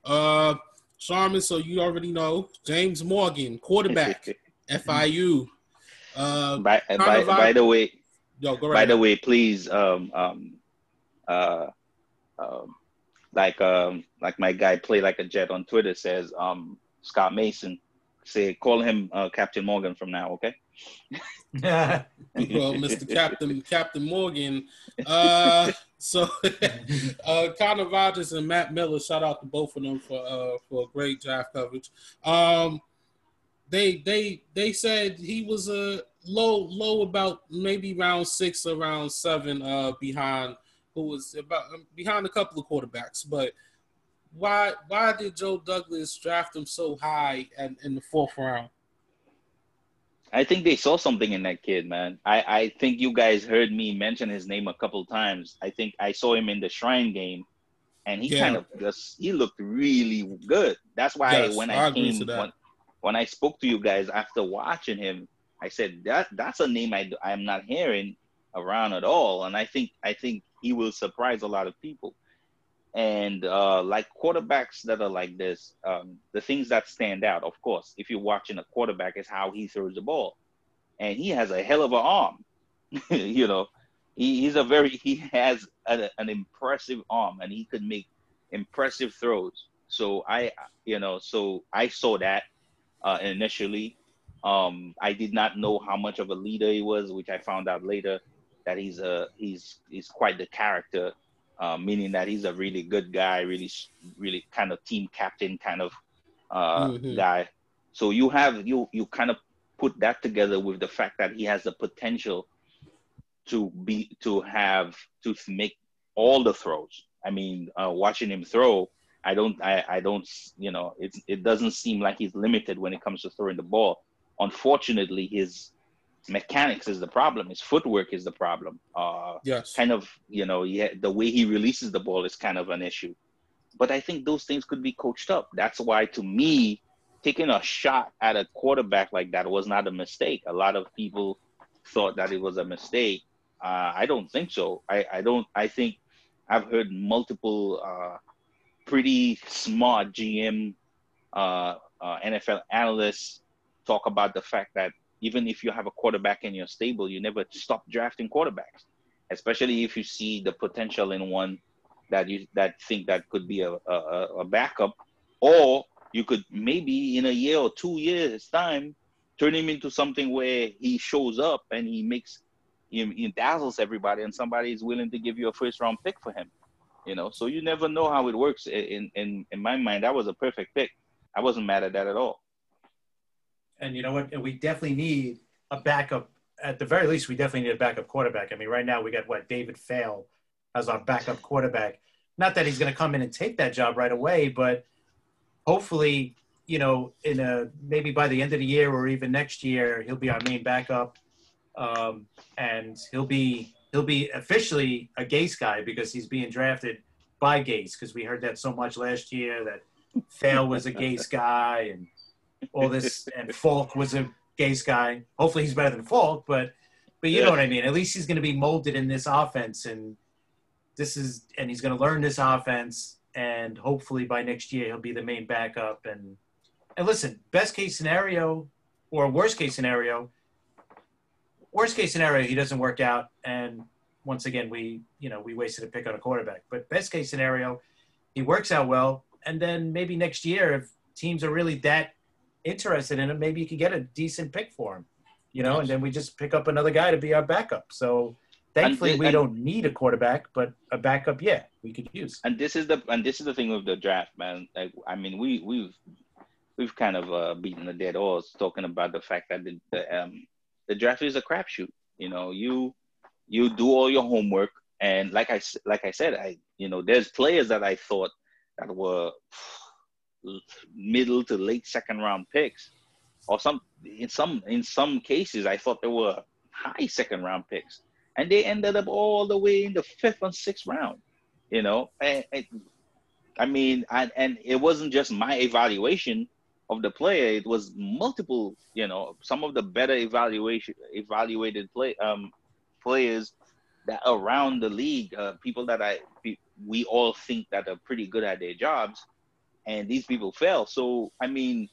Uh, Sharman, so you already know James Morgan, quarterback, FIU. Uh, by, by, of by the way, yo, go by right. the way, please, um, um, uh, um, like um, like my guy play like a jet on Twitter says, um, Scott Mason, say call him uh, Captain Morgan from now, okay? well, Mr. Captain Captain Morgan. Uh, so uh, Connor Rogers and Matt Miller, shout out to both of them for uh, for great draft coverage. Um, they they they said he was a uh, low low about maybe round six or round seven uh, behind who was about behind a couple of quarterbacks, but. Why why did Joe Douglas draft him so high and in the fourth round? I think they saw something in that kid, man. I, I think you guys heard me mention his name a couple times. I think I saw him in the Shrine game, and he Yeah. kind of just he looked really good. That's why Yes, when I I, came when, when I spoke to you guys after watching him, I said that that's a name I I'm not hearing around at all, and I think I think he will surprise a lot of people. And uh, like quarterbacks that are like this, um, the things that stand out, of course, if you're watching a quarterback, is how he throws the ball, and he has a hell of an arm. you know, he, he's a very he has a, an impressive arm, and he could make impressive throws. So I, you know, so I saw that uh, initially. Um, I did not know how much of a leader he was, which I found out later that he's a he's he's quite the character uh, meaning that he's a really good guy, really, really kind of team captain kind of uh, Mhm. guy. So you have you you kind of put that together with the fact that he has the potential to be to have to make all the throws. I mean, uh, watching him throw, I don't I, I don't you know it it doesn't seem like he's limited when it comes to throwing the ball. Unfortunately, his mechanics is the problem. His footwork is the problem. Uh, Yes. kind of you know yeah the way he releases the ball is kind of an issue but i think those things could be coached up that's why to me taking a shot at a quarterback like that was not a mistake a lot of people thought that it was a mistake uh, i don't think so I, I don't i think i've heard multiple uh, pretty smart gm uh, uh, nfl analysts talk about the fact that even if you have a quarterback in your stable you never stop drafting quarterbacks especially if you see the potential in one that you that think that could be a, a, a backup, or you could maybe in a year or two years time turn him into something where he shows up and he makes he, he dazzles everybody and somebody is willing to give you a first round pick for him. You know, so you never know how it works. In in in my mind, that was a perfect pick. I wasn't mad at that at all. And you know what? We definitely need a backup. At the very least, we definitely need a backup quarterback. I mean, right now we got what David Fales as our backup quarterback. Not that he's going to come in and take that job right away, but hopefully, you know, in a maybe by the end of the year or even next year, he'll be our main backup. um, and he'll be he'll be officially a Gase guy because he's being drafted by Gase because we heard that so much last year that Fales was a Gase guy and all this and Falk was a Gase guy. Hopefully he's better than Falk, but but you yeah. know what I mean. At least he's going to be molded in this offense and this is and he's going to learn this offense and hopefully by next year he'll be the main backup and and listen, best case scenario or worst case scenario, worst case scenario he doesn't work out and once again we you know we wasted a pick on a quarterback. But best case scenario, he works out well and then maybe next year if teams are really that interested in him, maybe you could get a decent pick for him. You know, and then we just pick up another guy to be our backup. So Thankfully, we don't need a quarterback, but a backup, yeah, we could use. And this is the and this is the thing with the draft, man. Like, I mean, we we've we've kind of uh, beaten the dead horse talking about the fact that the, the um the draft is a crapshoot. You know, you you do all your homework, and like I like I said, I you know, there's players that I thought that were middle to late second round picks, or some in some in some cases I thought they were high second round picks and they ended up all the way in the fifth and sixth round. You know, and, and I mean, and, and it wasn't just my evaluation of the player; it was multiple. You know, some of the better evaluation evaluated play um, players that around the league, uh, people that I we all think that are pretty good at their jobs, and these people fell. So I mean,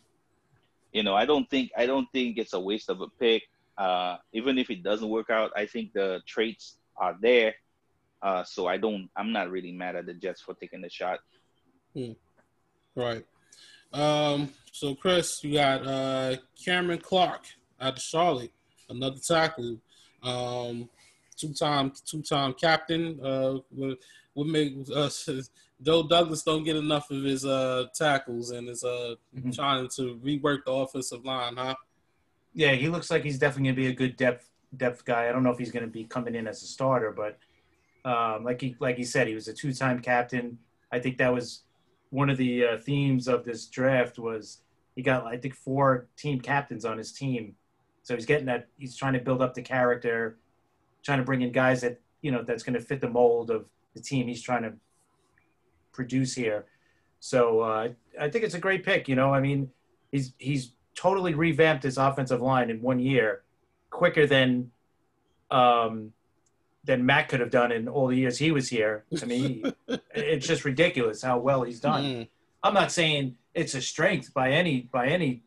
you know, I don't think I don't think it's a waste of a pick. Uh, even if it doesn't work out, I think the traits are there. Uh, so I don't. I'm not really mad at the Jets for taking the shot. Hmm. Right. Um, so Chris, you got uh, Cameron Clark out of Charlotte, another tackle, um, two-time two-time captain. Uh, would, would make us Joe Douglas don't get enough of his uh, tackles and is uh, mm-hmm. trying to rework the offensive line, huh? yeah, he looks like he's definitely going to be a good depth depth guy. I don't know if he's going to be coming in as a starter, but um, like he like he said, he was a two time captain. I think that was one of the uh, themes of this draft was he got I think four team captains on his team, so he's getting that he's trying to build up the character, trying to bring in guys that you know that's going to fit the mold of the team he's trying to produce here. So uh, I think it's a great pick. You know, I mean, he's he's totally revamped his offensive line in one year, quicker than um, than Matt could have done in all the years he was here. I mean, it's just ridiculous how well he's done. Mm. I'm not saying it's a strength by any by any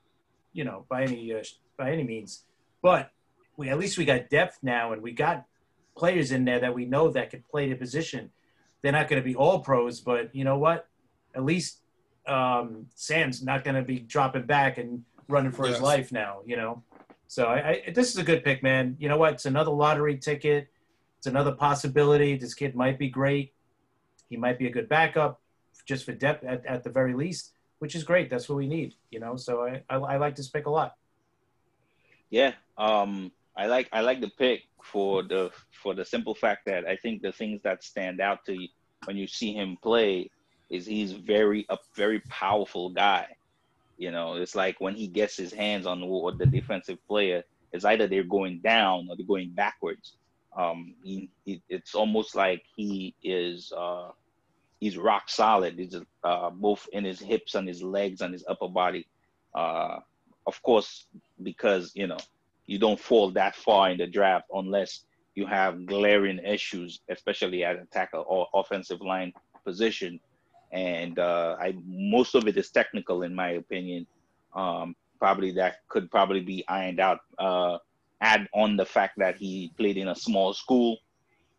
you know by any uh, by any means, but we at least we got depth now, and we got players in there that we know that can play the position. They're not going to be all pros, but you know what? At least um, Sam's not going to be dropping back and running for yes. his life now, you know. So I, I, this is a good pick, man. You know what? It's another lottery ticket. It's another possibility. This kid might be great. He might be a good backup, just for depth at, at the very least, which is great. That's what we need, you know. So I, I, I like this pick a lot. Yeah, um, I like I like the pick for the for the simple fact that I think the things that stand out to you when you see him play is he's very a very powerful guy. You know, it's like when he gets his hands on the, the defensive player, it's either they're going down or they're going backwards. Um, he, he, it's almost like he is uh, he's rock solid. He's uh, both in his hips and his legs and his upper body. Uh, of course, because you know you don't fall that far in the draft unless you have glaring issues, especially at a tackle or offensive line position and uh, I most of it is technical in my opinion. Um, probably that could probably be ironed out. Uh, add on the fact that he played in a small school.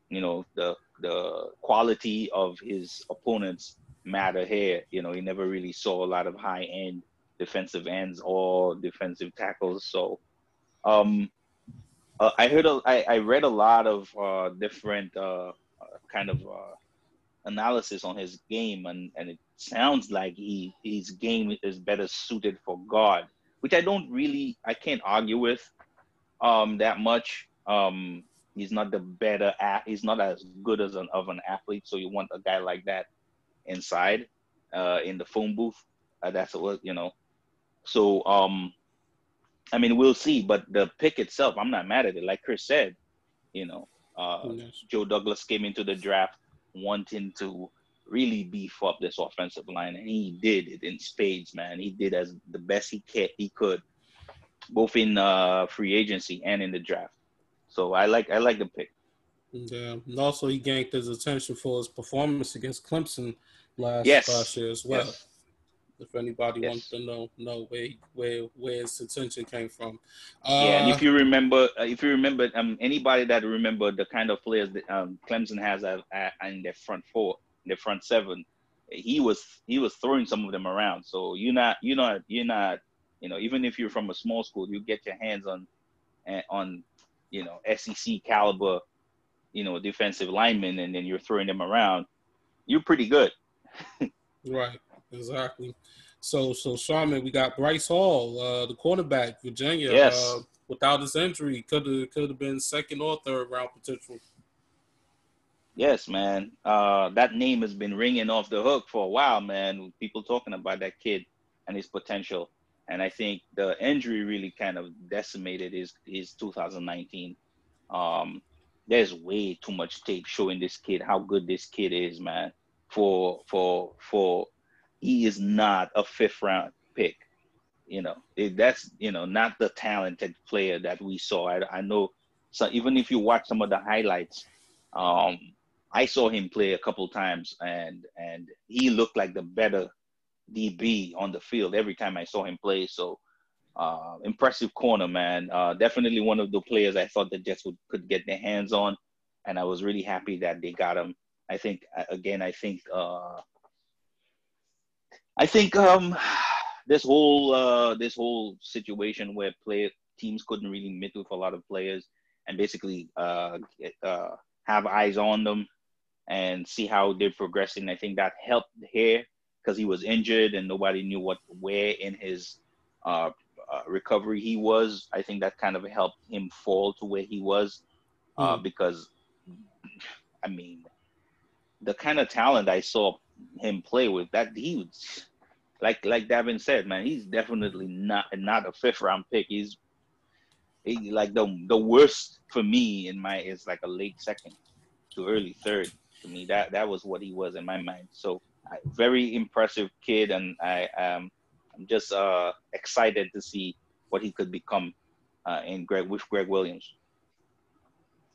You know the the quality of his opponents matter here. You know he never really saw a lot of high end defensive ends or defensive tackles. So um, uh, I heard a, I, I read a lot of uh, different uh, kind of uh, analysis on his game, and, and it sounds like he his game is better suited for guard, which I don't really I can't argue with um, that much. Um, he's not the better at he's not as good as an of an athlete, so you want a guy like that inside uh, in the phone booth. Uh, that's what you know. So um, I mean, we'll see. But the pick itself, I'm not mad at it. Like Chris said, you know, uh, yes. Joe Douglas came into the draft wanting to really beef up this offensive line, and he did it in spades, man. He did as the best he can, he could, both in uh, free agency and in the draft. So I like I like the pick. Yeah, and also he gained his attention for his performance against Clemson last yes. last year as well. Yes. If anybody yes. wants to know know where where where his attention came from. Uh, yeah, and if you remember, uh, if you remember, um, anybody that remember the kind of players that um, Clemson has at, at, in their front four, in their front seven, he was he was throwing some of them around. So you're not you're not you're not you know even if you're from a small school, you get your hands on eh, on you know SEC caliber you know defensive linemen, and then you're throwing them around. You're pretty good. right. Exactly. So, so Sharman, we got Bryce Hall, uh, the quarterback, Virginia. Yes. Uh, without his injury, could have could have been second or third round potential. Yes, man. Uh, that name has been ringing off the hook for a while, man. People talking about that kid and his potential. And I think the injury really kind of decimated his his 2019. Um, there's way too much tape showing this kid how good this kid is, man. For for for he is not a fifth round pick. You know, it, that's you know not the talented player that we saw. I, I know. So even if you watch some of the highlights, um, I saw him play a couple times, and and he looked like the better DB on the field every time I saw him play. So uh, impressive corner, man. Uh, definitely one of the players I thought the Jets would could get their hands on, and I was really happy that they got him. I think again, I think uh, I think um, this whole uh, this whole situation where play teams couldn't really meet with a lot of players and basically uh, get, uh, have eyes on them and see how they're progressing. I think that helped here because he was injured and nobody knew what where in his uh, uh, recovery he was. I think that kind of helped him fall to where he was uh, mm. because I mean the kind of talent I saw him play with. That he was like like Davin said, man, he's definitely not not a fifth round pick. He's he, like the the worst for me in my is like a late second to early third. To me, that that was what he was in my mind. So I, very impressive kid, and I um I'm just uh excited to see what he could become uh, in Gregg with Gregg Williams.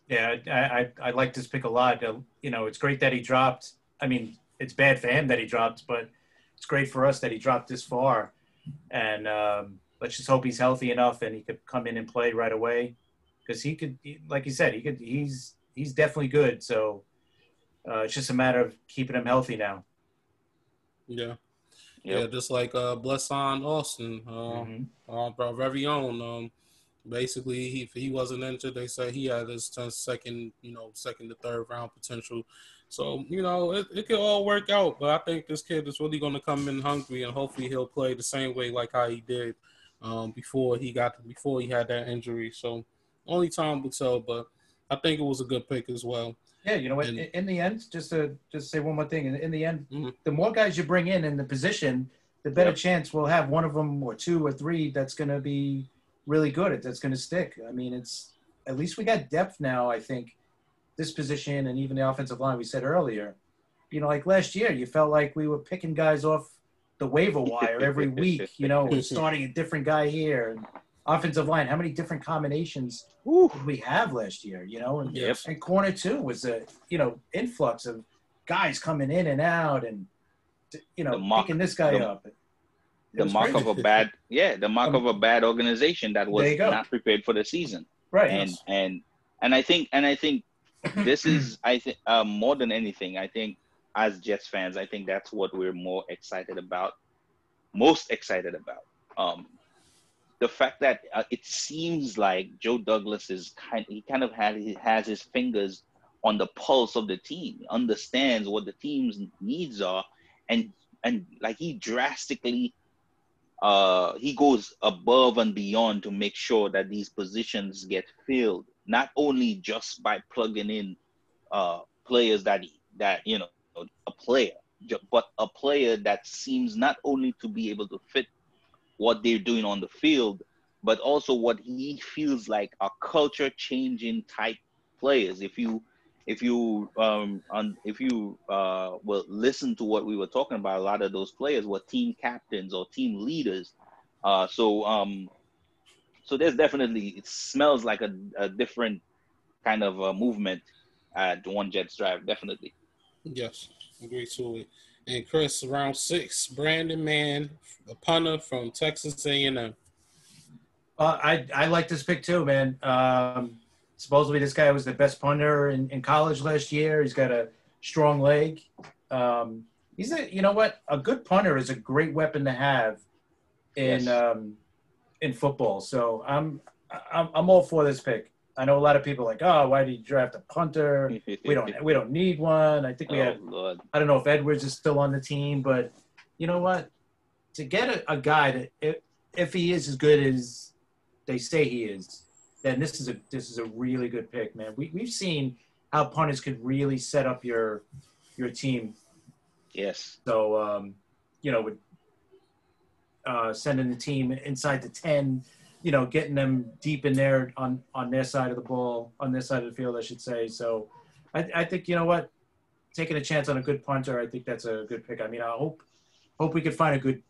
Yeah, I, I, I like this pick a lot. Uh, you know, it's great that he dropped. I mean, it's bad for him that he dropped, but it's great for us that he dropped this far. And um, let's just hope he's healthy enough and he could come in and play right away because he could, like you said, he could. He's he's definitely good. So uh, it's just a matter of keeping him healthy now. Yeah. Yep. Yeah, just like uh, Blessuan Austin, uh, mm-hmm. uh, our very own. Um, basically, he, if he wasn't injured, they say he had his second, you know, second to third round potential. So, you know, it, it could all work out. But I think this kid is really going to come in hungry and hopefully he'll play the same way like how he did um, before he got before he had that injury. So only time will tell, but I think it was a good pick as well. Yeah, you know what? In, in the end, just to just say one more thing. In, in the end, mm-hmm. the more guys you bring in in the position, the better yep. chance we'll have one of them or two or three that's going to be really good. That's going to stick. I mean, it's at least we got depth now. I think this position and even the offensive line we said earlier. You know, like last year, you felt like we were picking guys off the waiver wire every week. You know, starting a different guy here. And offensive line, how many different combinations did we have last year? You know, and, yep. and corner two was a you know influx of guys coming in and out, and you know picking this guy the, up. The mark crazy. of a bad yeah, the mark um, of a bad organization that was not prepared for the season. Right. And and and I think and I think this is, I think, uh, more than anything, I think as Jets fans, I think that's what we're more excited about, most excited about. Um, the fact that uh, it seems like Joe Douglas is kind, he kind of had he has his fingers on the pulse of the team, understands what the team's needs are, and and like he drastically uh, he goes above and beyond to make sure that these positions get filled not only just by plugging in uh, players that that you know a player, but a player that seems not only to be able to fit what they're doing on the field, but also what he feels like a culture changing type players. If you if you um on if you uh will listen to what we were talking about, a lot of those players were team captains or team leaders. Uh, so um, so there's definitely it smells like a, a different kind of a movement at One Jets Drive, definitely. Yes, agree to it. And Chris, round six, Braden Mann, a punter from Texas A&M. Uh, I I like this pick too, man. Um, supposedly this guy was the best punter in, in college last year. He's got a strong leg. Um, he's a you know what a good punter is a great weapon to have in Yes. um, in football. So I'm I'm I'm all for this pick. I know a lot of people are like, oh, why did you draft a punter? We don't we don't need one. I think we oh, have Lord. I don't know if Edwards is still on the team, but you know what? To get a, a guy that if, if he is as good as they say he is, then this is a this is a really good pick, man. We we've seen how punters could really set up your your team. Yes. So um, you know, with uh, sending the team inside the ten, you know, getting them deep in there on on their side of the ball, on their side of the field, I should say. So I, I think you know what, taking a chance on a good punter, I think that's a good pick. I mean, I hope hope we could find a good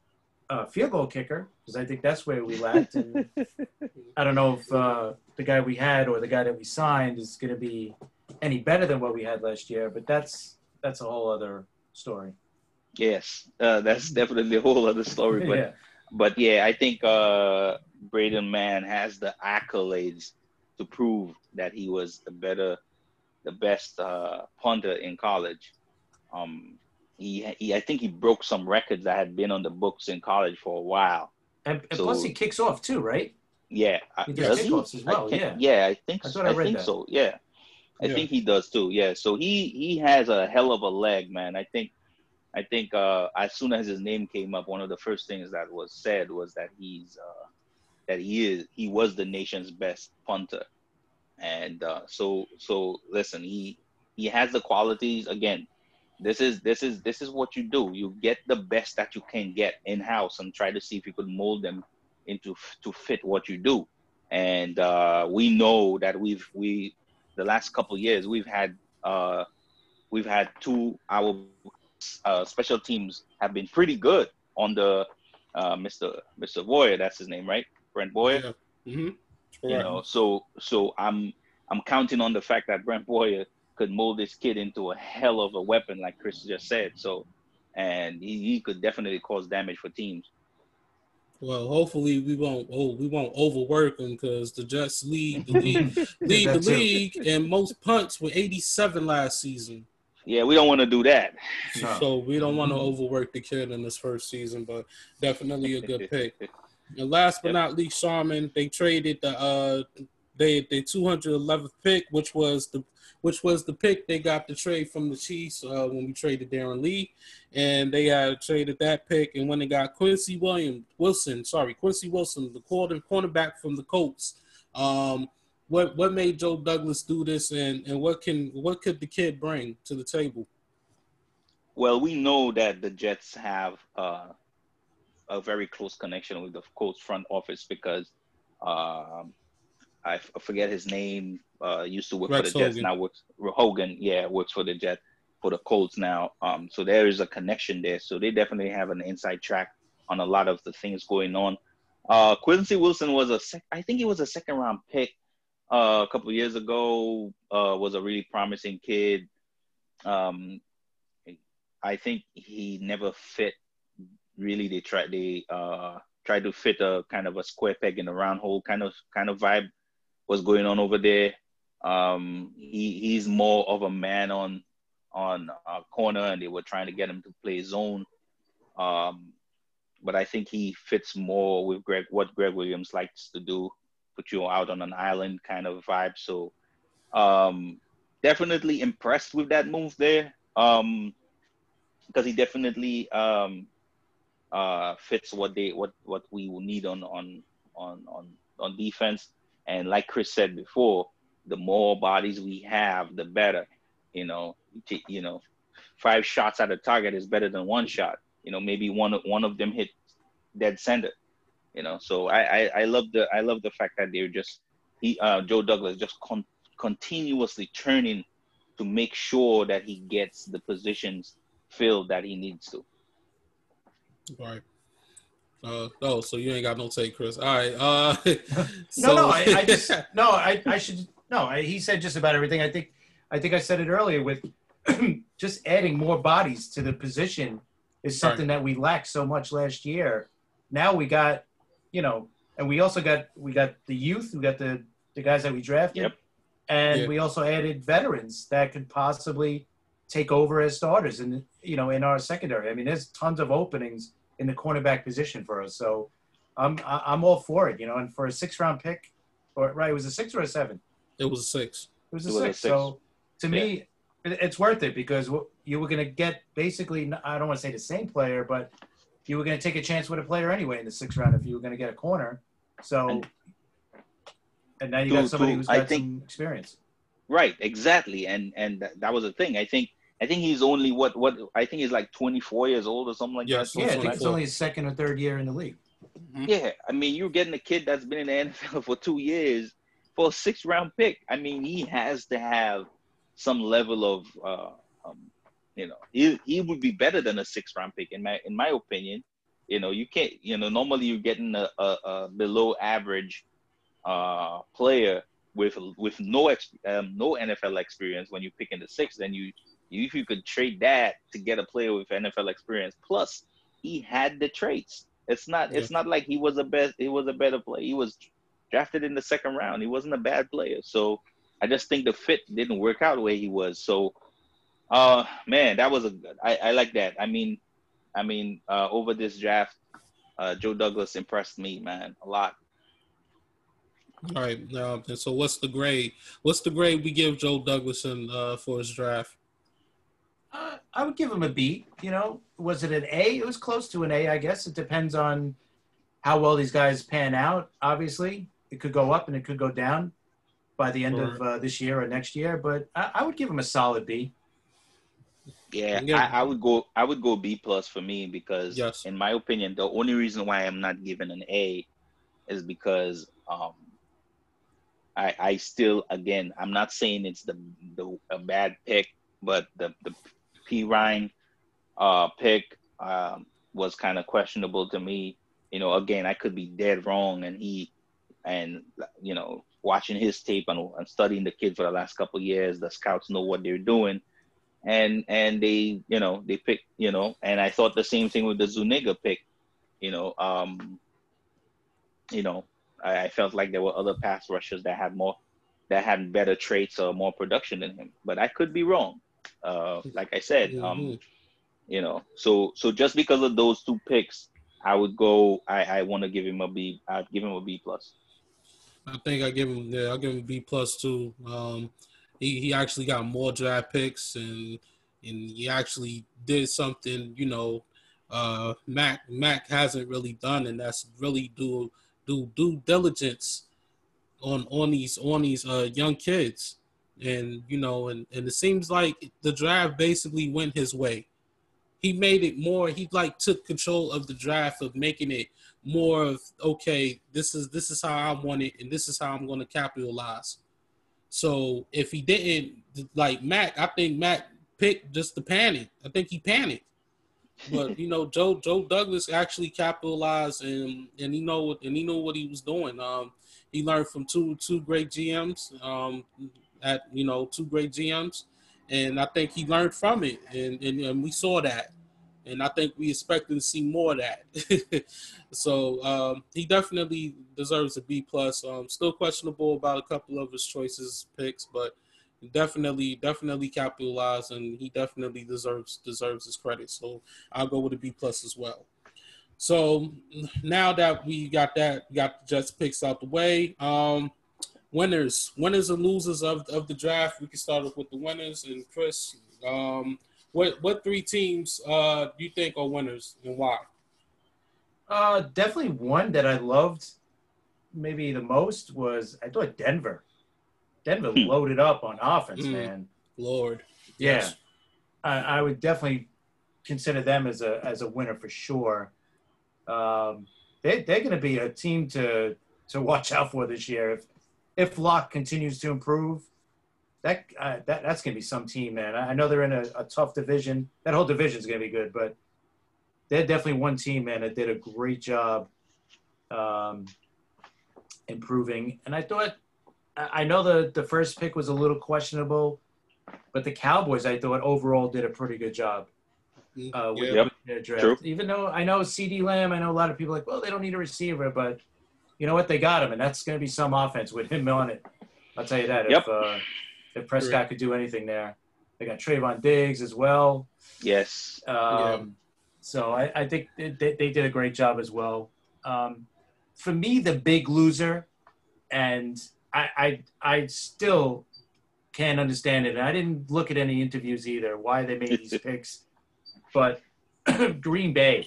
uh, field goal kicker because I think that's where we lacked. And I don't know if uh, the guy we had or the guy that we signed is going to be any better than what we had last year. But that's that's a whole other story. Yes. Uh, that's definitely a whole other story. But yeah, but yeah, I think uh, Braden Mann has the accolades to prove that he was the better, the best uh, punter in college. Um, he, he, I think he broke some records that had been on the books in college for a while. and, and So- plus he kicks off too, right? Yeah, He does does kickoffs as well, I think- yeah. yeah, I think I so. thought I I, read think that. so. Yeah, I Yeah. think he does too. Yeah, so he he has a hell of a leg, man. I think I think uh, as soon as his name came up, one of the first things that was said was that he's uh, that he is he was the nation's best punter, and uh, so so listen, he he has the qualities. Again, this is this is this is what you do. You get the best that you can get in house and try to see if you could mold them into to fit what you do. And uh, we know that we've we the last couple of years we've had uh, we've had two our uh, special teams have been pretty good on the uh, Mr. Mr. Boyer, that's his name, right? Brant Boyer. Yeah. Mm-hmm. You know, so so I'm I'm counting on the fact that Brant Boyer could mold this kid into a hell of a weapon, like Chris just said. So, and he, he could definitely cause damage for teams. Well, hopefully we won't. Oh, we won't overwork him because the Jets lead the league, lead the league and most punts were 87 last season. Yeah, we don't want to do that. No. So we don't want to overwork the kid in this first season, but definitely a good pick. And last but Yep. not least, Sharman, they traded the uh they the 211th pick, which was the which was the pick they got the trade from the Chiefs uh, when we traded Darron Lee, and they had traded that pick, and when they got Quincy Williams Wilson, sorry Quincy Wilson, the corner cornerback from the Colts. Um, what what made Joe Douglas do this, and and what can what could the kid bring to the table? Well, we know that the Jets have uh, a very close connection with the Colts front office because um, I forget his name. Uh, used to work Rex for the Jets, Hogan. now works Hogan. Yeah, works for the Jets for the Colts now. Um, so there is a connection there. So they definitely have an inside track on a lot of the things going on. Uh, Quincy Wilson was a sec- I think he was a second round pick uh, a couple of years ago. Uh, was a really promising kid. Um, I think he never fit. Really, they tried they uh tried to fit a kind of a square peg in a round hole kind of kind of vibe was going on over there. Um, he he's more of a man on on uh, corner, and they were trying to get him to play zone. Um, but I think he fits more with Gregg what Gregg Williams likes to do, put you out on an island kind of vibe. So um, definitely impressed with that move there. Um, because he definitely um, uh, fits what they what what we will need on on on on on defense. And like Chris said before, the more bodies we have, the better. You know, you you know, five shots at a target is better than one shot. You know, maybe one one of them hit dead center. You know, so I, I, I love the I love the fact that they're just he uh, Joe Douglas just con- continuously turning to make sure that he gets the positions filled that he needs to. Right. Uh, oh, so you ain't got no take, Chris. All right. Uh, so... no, no, I, I, just no, I, I should no. I, he said just about everything. I think, I think I said it earlier with just adding more bodies to the position is something right. that we lacked so much last year. Now we got, you know, and we also got we got the youth, we got the the guys that we drafted, yep. and we also added veterans that could possibly take over as starters and you know in our secondary. I mean, there's tons of openings in the cornerback position for us. So I'm I'm all for it, you know. And for a six round pick, or right, it was a six or a seven. It was a six. It was a, it was six. a six. So to yeah. me, it's worth it because you were going to get basically. I don't want to say the same player, but you were going to take a chance with a player anyway in the sixth round if you were going to get a corner. So, and, and now you got somebody who's got think, some experience. Right, exactly, and and that was the thing. I think I think he's only what what I think he's like 24 years old or something like yes, that. Yeah, I think it's only his second or third year in the league. Mm-hmm. Yeah, I mean, you're getting a kid that's been in the NFL for two years for a six round pick. I mean, he has to have some level of, uh, um, you know, he, he would be better than a six round pick in my in my opinion. You know, you can't. You know, normally you're getting a, a, a below average uh, player with with no um, no NFL experience when you pick in the six. Then you if you could trade that to get a player with NFL experience, plus he had the traits. It's not. Yeah. It's not like he was a best. He was a better player. He was drafted in the second round. He wasn't a bad player. So I just think the fit didn't work out the way he was. So, uh, man, that was a. I, I like that. I mean, I mean, uh, over this draft, uh, Joe Douglas impressed me, man, a lot. All right. Um, and so, what's the grade? What's the grade we give Joe Douglas in, uh, for his draft? Uh, I would give him a B. You know, was it an A? It was close to an A, I guess. It depends on how well these guys pan out. Obviously, it could go up and it could go down by the end sure. of uh, this year or next year. But I, I, would give him a solid B. Yeah, I, I, would go. I would go B plus for me because, yes. in my opinion, the only reason why I'm not giving an A is because um, I, I still, again, I'm not saying it's the, the a bad pick, but the the Perine uh, pick um, was kind of questionable to me. You know, again, I could be dead wrong, and he, and you know, watching his tape and, and studying the kid for the last couple years, the scouts know what they're doing, and and they, you know, they pick, you know, and I thought the same thing with the Zuniga pick. You know, um, you know, I, I felt like there were other pass rushers that had more, that had better traits or more production than him, but I could be wrong. Uh, like I said, um, you know, so so just because of those two picks, I would go. I I want to give him a B. I'd give him a B plus. I think I give him. Yeah, I'll give him B plus too. Um, he he actually got more draft picks and and he actually did something. You know, uh, Mac Mac hasn't really done, and that's really do do due diligence on on these on these uh, young kids and you know, and and it seems like the draft basically went his way. He made it more. He like took control of the draft of making it more of okay. This is this is how I want it, and this is how I'm going to capitalize. So if he didn't like Mac, I think Mac picked just the panic. I think he panicked. But you know, Joe Joe Douglas actually capitalized and and he know and he knew what he was doing. Um, he learned from two two great GMs. Um, at you know two great GMs, and I think he learned from it, and and, and we saw that, and I think we expected to see more of that. so um, he definitely deserves a B plus. Um, still questionable about a couple of his choices picks, but definitely definitely capitalized, and he definitely deserves deserves his credit. So I'll go with a B plus as well. So now that we got that, got the Jets picks out the way. Um, winners, winners and losers of, of the draft. We can start off with the winners. And Chris, um, what what three teams uh, do you think are winners and why? Uh, definitely one that I loved, maybe the most was I thought Denver. Denver hmm. loaded up on offense, mm. man. Lord, yeah, yes. I, I, would definitely consider them as a as a winner for sure. Um, they they're going to be a team to to watch out for this year. If if Lock continues to improve, that uh, that that's going to be some team, man. I know they're in a, a tough division. That whole division is going to be good, but they're definitely one team, man, that did a great job um, improving. And I thought, I know the the first pick was a little questionable, but the Cowboys, I thought overall did a pretty good job uh, with, Yep. with their draft. True. Even though I know CeeDee Lamb, I know a lot of people are like, well, they don't need a receiver, but you know what? They got him, and that's going to be some offense with him on it. I'll tell you that. Yep. If uh, if Prescott could do anything there, they got Trevon Diggs as well. Yes. Um, Yeah. So I, I think they, they they did a great job as well. Um, for me, the big loser, and I, I I still can't understand it. And I didn't look at any interviews either why they made these picks, but Green Bay,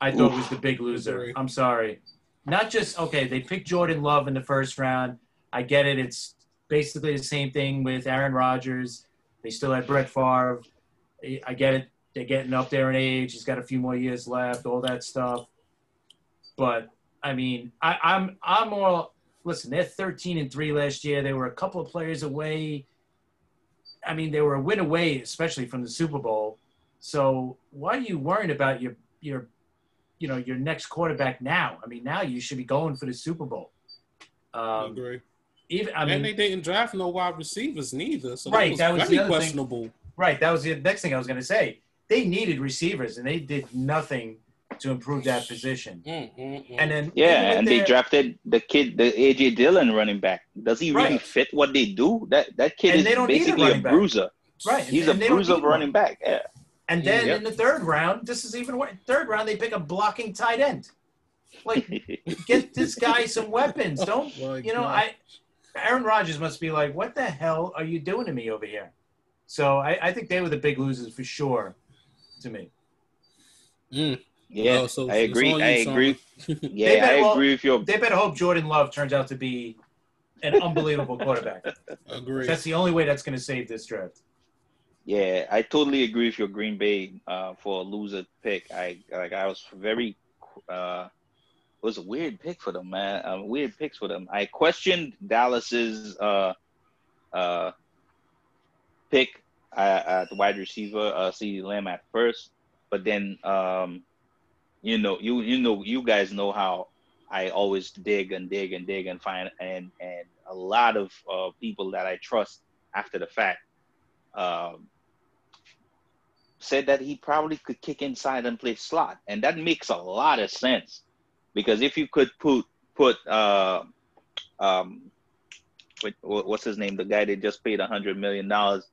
I thought was the big loser. I'm sorry, not just okay. They picked Jordan Love in the first round. I get it. It's basically the same thing with Aaron Rodgers. They still had Brett Favre. I I get it. They're getting up there in age. He's got a few more years left. All that stuff. But I mean, I, I'm I'm more. Listen, they're 13 and three last year. They were a couple of players away. I mean, they were a win away, especially from the Super Bowl. So why are you worrying about your your you know your next quarterback now? I mean, now you should be going for the Super Bowl. I Um, agree. Even I and mean, they didn't draft no wide receivers neither. So Right, that was, that was the very other thing. questionable. Right. That was the next thing I was going to say. They needed receivers, and they did nothing to improve that position. Mm, mm, mm. And then Yeah, and they drafted the kid, the AJ Dillon running back. Does he really fit what they do? That that kid And is they a basically a, bruiser. right. He's and a they bruiser running one. back. Yeah. And then Yeah. in the third round, this is even what third round they pick a blocking tight end. Like, get this guy some weapons. Don't Oh you know? God. I Aaron Rodgers must be like, what the hell are you doing to me over here? So I, I think they were the big losers for sure, to me. Mm. yeah, Oh, so I agree. on you, I Sean. agree. They Yeah, better- I well, agree with your. They better hope Jordan Love turns out to be an unbelievable quarterback. Agree. That's the only way that's going to save this draft. Yeah, I totally agree with your Green Bay uh, for a loser pick. I like. I was very. Uh, it was a weird pick for them, man. Uh, weird picks for them. I questioned Dallas's uh, uh, pick at the wide receiver, uh, CeeDee Lamb at first, but then um, you know, you you know, you guys know how I always dig and dig and dig and find and and a lot of uh, people that I trust after the fact um, said that he probably could kick inside and play slot, and that makes a lot of sense because if you could put put uh, um, what, what's his name, the guy they just paid a hundred million dollars,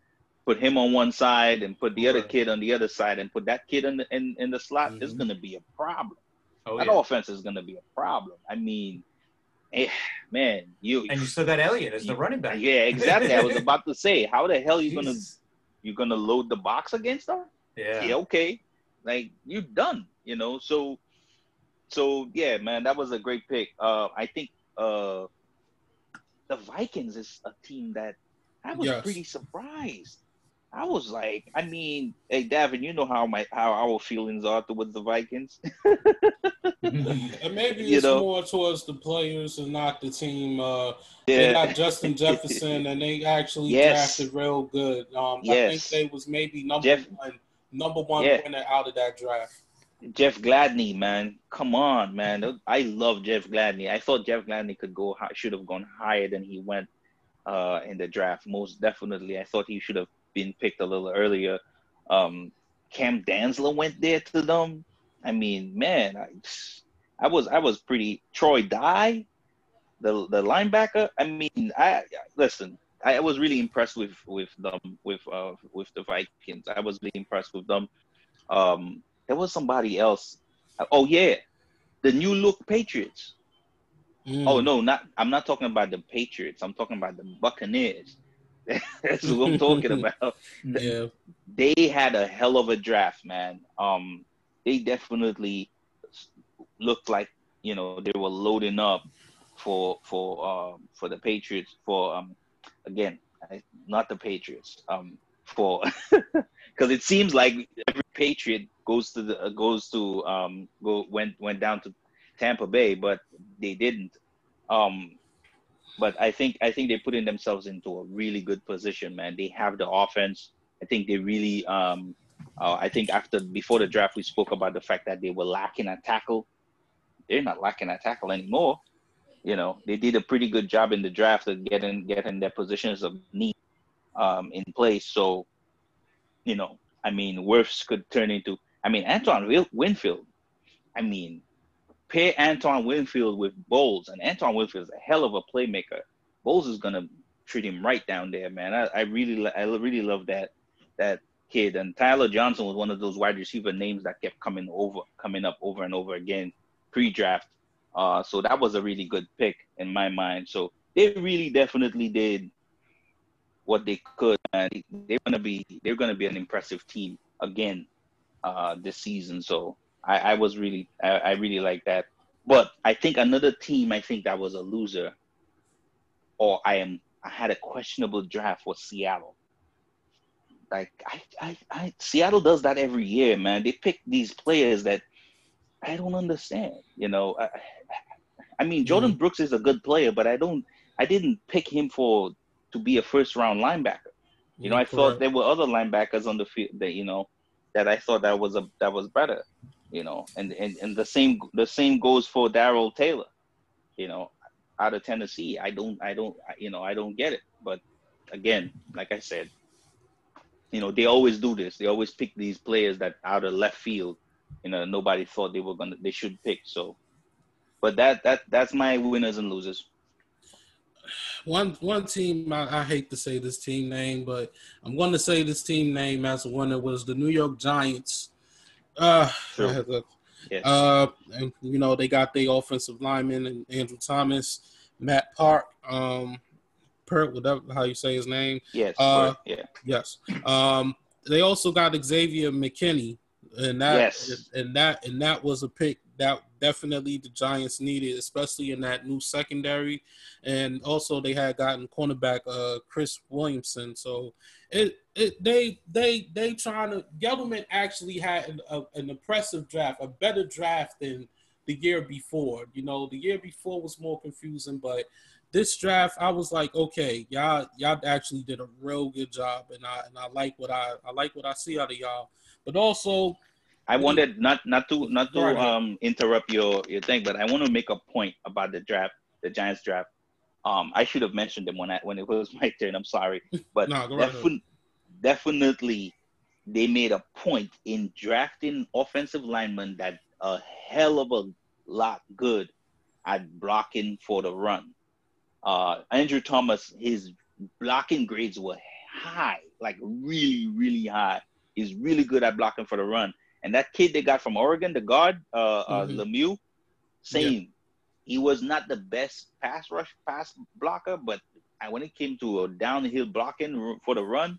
put him on one side and put the other kid on the other side and put that kid in the in, in the slot, it's Mhm. gonna be a problem. Oh, that yeah. offense is gonna be a problem. I mean, eh, man, you And you still got Elliott as the running back. yeah, exactly. I was about to say, how the hell you gonna you gonna load the box against her? Yeah. yeah, okay, like you're done, you know. So, so yeah, man, that was a great pick. Uh, I think uh, the Vikings is a team that I was Yes. pretty surprised. I was like, I mean, hey, Davin, you know how my how our feelings are towards the Vikings. And maybe You it's know. more towards the players and not the team. Uh, They got Justin Jefferson, and they actually Yes. drafted real good. Um, I think they was maybe number Jeff- one, number one Yeah. winner out of that draft. Jeff Gladney, man, come on, man. I love Jeff Gladney. I thought Jeff Gladney could go should have gone higher than he went uh, in the draft. Most definitely, I thought he should have been picked a little earlier. Um, Cam Dantzler went there to them. I mean, man, I, I was I was pretty. Troy Dye, the the linebacker. I mean, I listen. I was really impressed with with them with uh with the Vikings. I was really impressed with them. Um, there was somebody else. Oh yeah, the new look Patriots. Mm. Oh no, not I'm not talking about the Patriots. I'm talking about the Buccaneers. That's what I'm talking about. yeah. They had a hell of a draft, man. Um, they definitely looked like you know they were loading up for for um for the Patriots for um again not the Patriots um for because it seems like every Patriot goes to the goes to um go went went down to Tampa Bay, but they didn't. Um, but I think I think they're putting themselves into a really good position, man. They have the offense. I think they really. Um, uh, I think after before the draft, we spoke about the fact that they were lacking a tackle. They're not lacking a tackle anymore. You know, they did a pretty good job in the draft of getting getting their positions of need um, in place. So, you know, I mean, Wirfs could turn into. I mean, Antoine Winfield. I mean, pair Antoine Winfield with Bowles, and Antoine Winfield is a hell of a playmaker. Bowles is gonna treat him right down there, man. I, I really, I really love that that kid. And Tyler Johnson was one of those wide receiver names that kept coming over, coming up over and over again pre-draft. Uh, so that was a really good pick in my mind. So they really definitely did what they could, and they're gonna be they're gonna be an impressive team again uh, this season. So I, I was really I, I really like that. But I think another team I think that was a loser, or I am I had a questionable draft was Seattle. Like I, I, I Seattle does that every year, man. They pick these players that I don't understand. You know, I, I mean Jordan mm-hmm. Brooks is a good player, but I don't I didn't pick him for to be a first round linebacker. You know, I thought there were other linebackers on the field that you know that I thought that was a that was better you know, and, and, and the same the same goes for Darrell Taylor, you know, out of Tennessee. I don't I don't you know I don't get it. But again, like I said, you know they always do this. They always pick these players that out of left field, you know, nobody thought they were gonna they should pick. So, but that that that's my winners and losers. One one team I, I hate to say this team name, but I'm going to say this team name as one that was the New York Giants uh, sure. yes. uh, and you know they got the offensive lineman and Andrew Thomas, Matt Park, um, Pert, whatever how you say his name. Yes. Uh, yeah. Yes. Um, they also got Xavier McKinney, and that yes. and that and that was a pick that definitely the Giants needed, especially in that new secondary, and also they had gotten cornerback uh, Chris Williamson. So it it they they they trying to Gettleman actually had an, a, an impressive draft, a better draft than the year before. You know, the year before was more confusing, but this draft I was like, okay, y'all y'all actually did a real good job, and I and I like what I I like what I see out of y'all. But also, I wanted not not to not to um interrupt your your thing, but I want to make a point about the draft, the Giants draft. Um, I should have mentioned them when I when it was my turn. I'm sorry, but no, defi- definitely they made a point in drafting offensive linemen that a hell of a lot good at blocking for the run. Uh, Andrew Thomas, his blocking grades were high, like really, really high. He's really good at blocking for the run. And that kid they got from Oregon, the guard, uh, uh mm-hmm. Lemieux, same. Yeah he was not the best pass rush pass blocker, but when it came to a downhill blocking for the run,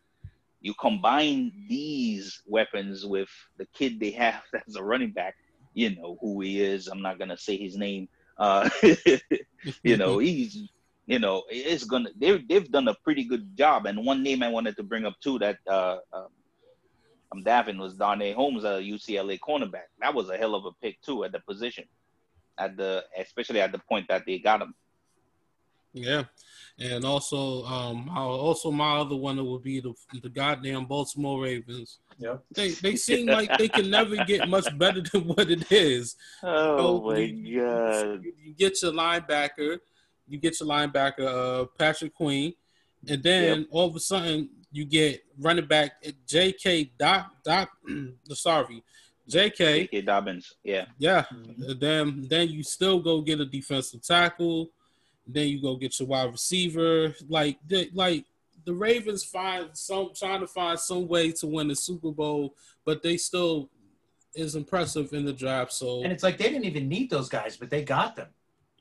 you combine these weapons with the kid they have as a running back. You know who he is. I'm not gonna say his name. Uh, you know he's. You know it's gonna. They they've done a pretty good job. And one name I wanted to bring up too that uh, um, I'm Davin was Darnay Holmes, a UCLA cornerback. That was a hell of a pick too at the position at the especially at the point that they got him. Yeah, and also, um, also my other one would be the the goddamn Baltimore Ravens. Yeah, they they seem like they can never get much better than what it is. Oh so my you, god! You, you, get your linebacker, you get your linebacker, uh, Patrick Queen, and then yep. all of a sudden you get running back J.K. Doc Doc. sorry, J.K. J.K. Dobbins, yeah, yeah. Mm-hmm. Then then you still go get a defensive tackle. Then you go get your wide receiver. Like like the Ravens find some trying to find some way to win the Super Bowl, but they still is impressive in the draft. So and it's like they didn't even need those guys, but they got them.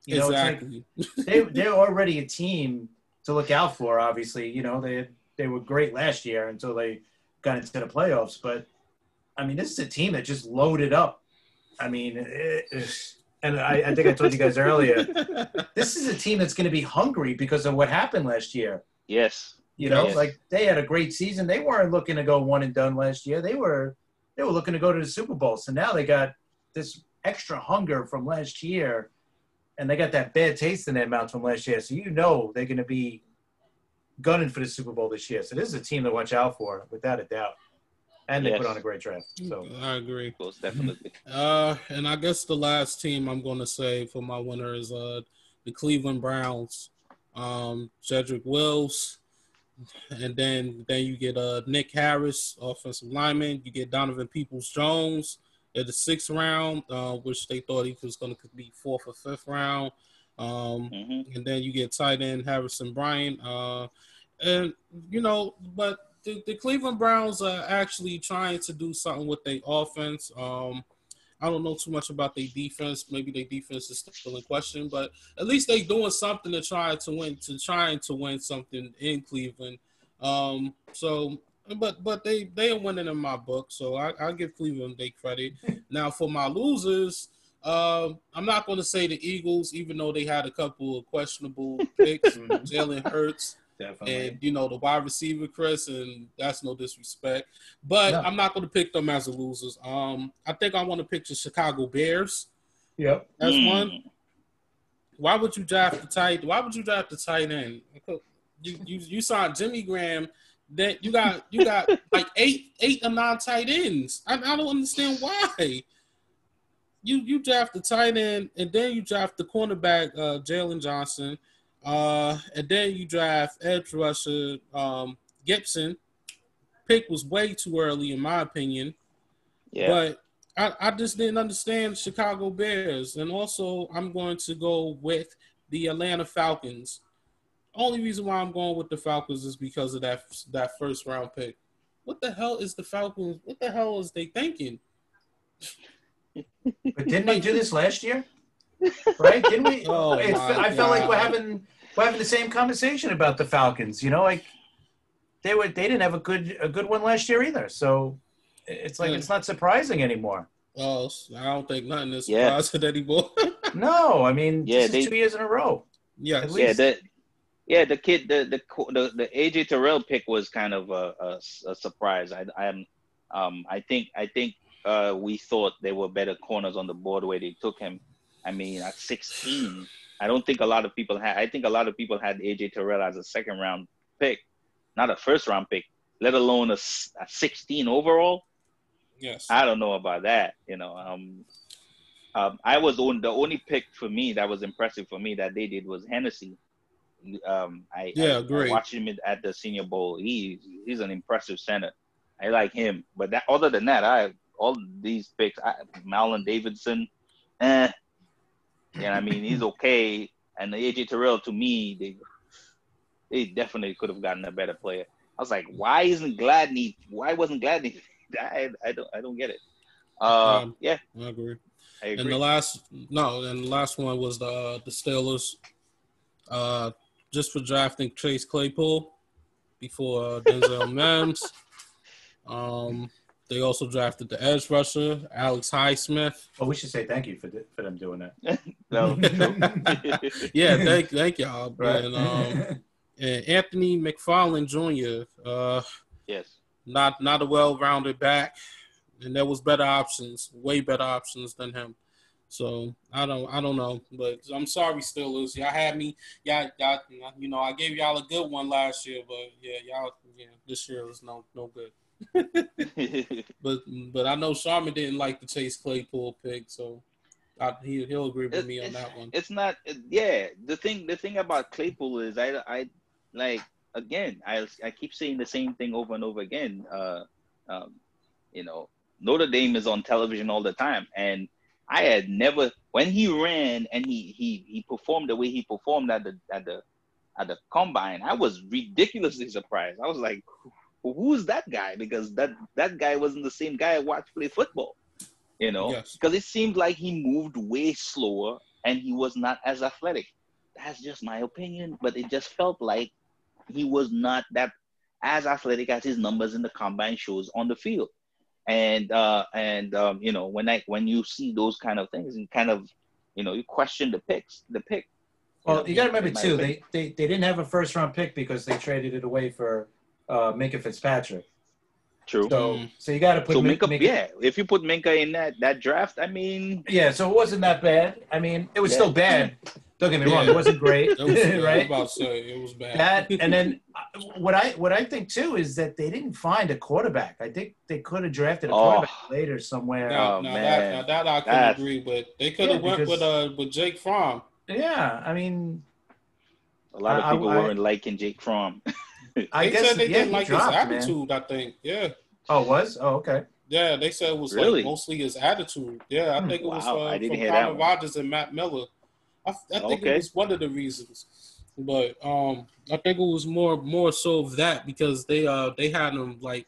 You know, exactly. Like they they're already a team to look out for. Obviously, you know they they were great last year until they got into the playoffs, but I mean, this is a team that just loaded up. I mean, it, and I, I, think I told you guys earlier, this is a team that's going to be hungry because of what happened last year. Yes. You know, yes. like they had a great season. They weren't looking to go one and done last year. They were they were looking to go to the Super Bowl. So now they got this extra hunger from last year, and they got that bad taste in their mouth from last year. So you know they're going to be gunning for the Super Bowl this year. So this is a team to watch out for, without a doubt. And they Yes. put on a great draft. So I agree. Most definitely. Uh, and I guess the last team I'm going to say for my winner is uh the Cleveland Browns. Um, Jedrick Wills, and then then you get uh Nick Harris, offensive lineman. You get Donovan Peoples Jones at the sixth round, uh, which they thought he was going to be fourth or fifth round. Um, hmm and then you get tight end Harrison Bryant. Uh, and you know, but the, the Cleveland Browns are actually trying to do something with their offense. Um, I don't know too much about their defense. Maybe their defense is still in question, but at least they doing something to try to win, to trying to win something in Cleveland. Um, so, but but they they are winning in my book, so I, I give Cleveland their credit. now for my losers, um, I'm not going to say the Eagles, even though they had a couple of questionable picks, Jalen Hurts definitely. and you know the wide receiver Chris, and that's no disrespect. But No. I'm not going to pick them as the losers. Um, I think I want to pick the Chicago Bears yep. that's Mm. one. Why would you draft the tight? Why would you draft the tight end? You you you signed Jimmy Graham. That you got you got like eight eight or nine tight ends. I, I don't understand why. You you draft the tight end and then you draft the cornerback uh, Jaylon Johnson, uh, and then you draft edge rusher um, Gipson. Pick was way too early in my opinion. Yeah. But I, I just didn't understand Chicago Bears. And also, I'm going to go with the Atlanta Falcons. Only reason why I'm going with the Falcons is because of that that first round pick. What the hell is the Falcons? What the hell is they thinking? But didn't they do this last year? Right? Didn't we? Oh, It's- my I felt like we're having we're having the same conversation about the Falcons. You know, like they were they didn't have a good a good one last year either. So it's like Yeah. it's not surprising anymore. Oh, I don't think nothing is Yeah. anymore. No, I mean Yeah, this they- two years in a row. yes. At yeah, least- the yeah the kid the the the, the AJ Terrell pick was kind of a, a, a surprise. I I am um I think I think uh we thought there were better corners on the board where they took him. I mean at 16, I don't think a lot of people had. I think a lot of people had AJ Terrell as a second round pick, not a first round pick, let alone a 16 overall. Yes. I don't know about that. You know, um, um, I was on the only pick for me that was impressive for me that they did was Hennessy. Um, I Yeah, I, agree. I watched him at the Senior Bowl. He he's an impressive center. I like him, but that other than that, I all these picks, I, Marlon Davidson, eh, you know, I mean, he's okay. And the AJ Terrell, to me, they they definitely could have gotten a better player. I was like, why isn't Gladney? Why wasn't Gladney? I, I don't I don't get it. Uh, Um, yeah, I agree. I agree. And the last no, and the last one was the the Steelers, uh, just for drafting Chase Claypool before uh, Denzel Mims. Um, they also drafted the edge rusher Alex Highsmith. Well, we should say thank you for th- for them doing that. No, Yeah, thank thank y'all. Right. And, um, and Anthony McFarland Jr. Uh, yes. not not a well-rounded back, and there was better options, way better options than him. So I don't I don't know, but I'm sorry, Steelers. Y'all had me. Y'all, y'all you know I gave y'all a good one last year, but yeah, y'all yeah this year was no no good. But but I know Sharman didn't like the Chase Claypool pick, so I, he he'll agree with It- me on that one. it's not yeah the thing the thing about claypool is i i like again i i keep saying the same thing over and over again uh um you know notre dame is on television all the time and i had never when he ran and he he he performed the way he performed at the at the at the combine i was ridiculously surprised i was like who's that guy? Because that that guy wasn't the same guy i watched play football you know? Yes. because it seemed like he moved way slower and he was not as athletic. That's just my opinion but it just felt like he was not that as athletic as his numbers in the combine shows on the field. And uh and um you know when i when you see those kind of things and kind of you know you question the picks the pick. Well, know, you got to remember too, they, they they didn't have a first round pick because they traded it away for uh, Minkah Fitzpatrick. True. So, Mm. so you got to put so Minkah, Minkah- yeah. If you put Minkah in that that draft, I mean, Yeah, so it wasn't that bad. I mean, it was Yeah. still bad. Don't get me wrong; Yeah. it wasn't great, It was, I was right? about to say it was bad. That and then uh, what I what I think too is that they didn't find a quarterback. I think they could have drafted a Oh. quarterback later somewhere. now, Oh, now man. that, now that I can That's- agree with. They could have Yeah, went with uh with Jake Fromm. Yeah, I mean, a lot of I- people I- weren't liking Jake Fromm. I They guess said they yeah, didn't like dropped, his man. attitude. I think. Yeah, Oh, it was oh okay. yeah. They said it was Really? like mostly his attitude. Yeah, I Hmm. think it was Wow, uh, I didn't from hear that Connor. Rogers and Matt Miller. I, I think Okay. it was one of the reasons, but um, I think it was more more so of that because they uh they had him like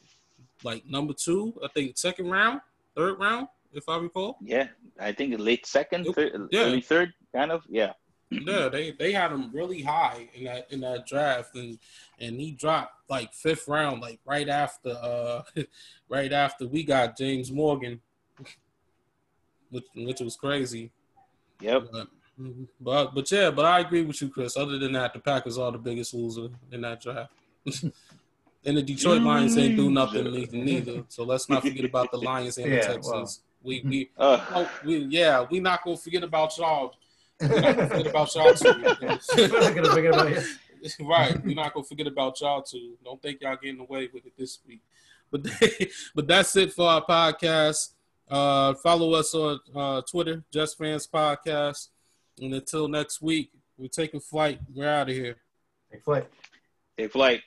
like number two. I think second round, third round, if I recall. yeah, I think late second, Yep. third, Yeah. early third, kind of. Yeah. Yeah, they they had him really high in that in that draft, and and he dropped like fifth round, like right after uh right after we got James Morgan, which which was crazy. Yep. But but, but yeah, but I agree with you, Chris. Other than that, the Packers are the biggest loser in that draft. and the Detroit Lions ain't do nothing neither, neither. So let's not forget about the Lions and the Yeah, Texans. well. We we Uh, Oh, we, yeah, we not gonna forget about y'all. We're not gonna forget about y'all too. We're not gonna forget about it. right, we're not gonna forget about y'all too. Don't think y'all getting away with it this week. But but that's it for our podcast. Uh, follow us on uh, Twitter, Just Fans Podcast. And until next week, we're taking flight. We're out of here. Hey, flight. take flight.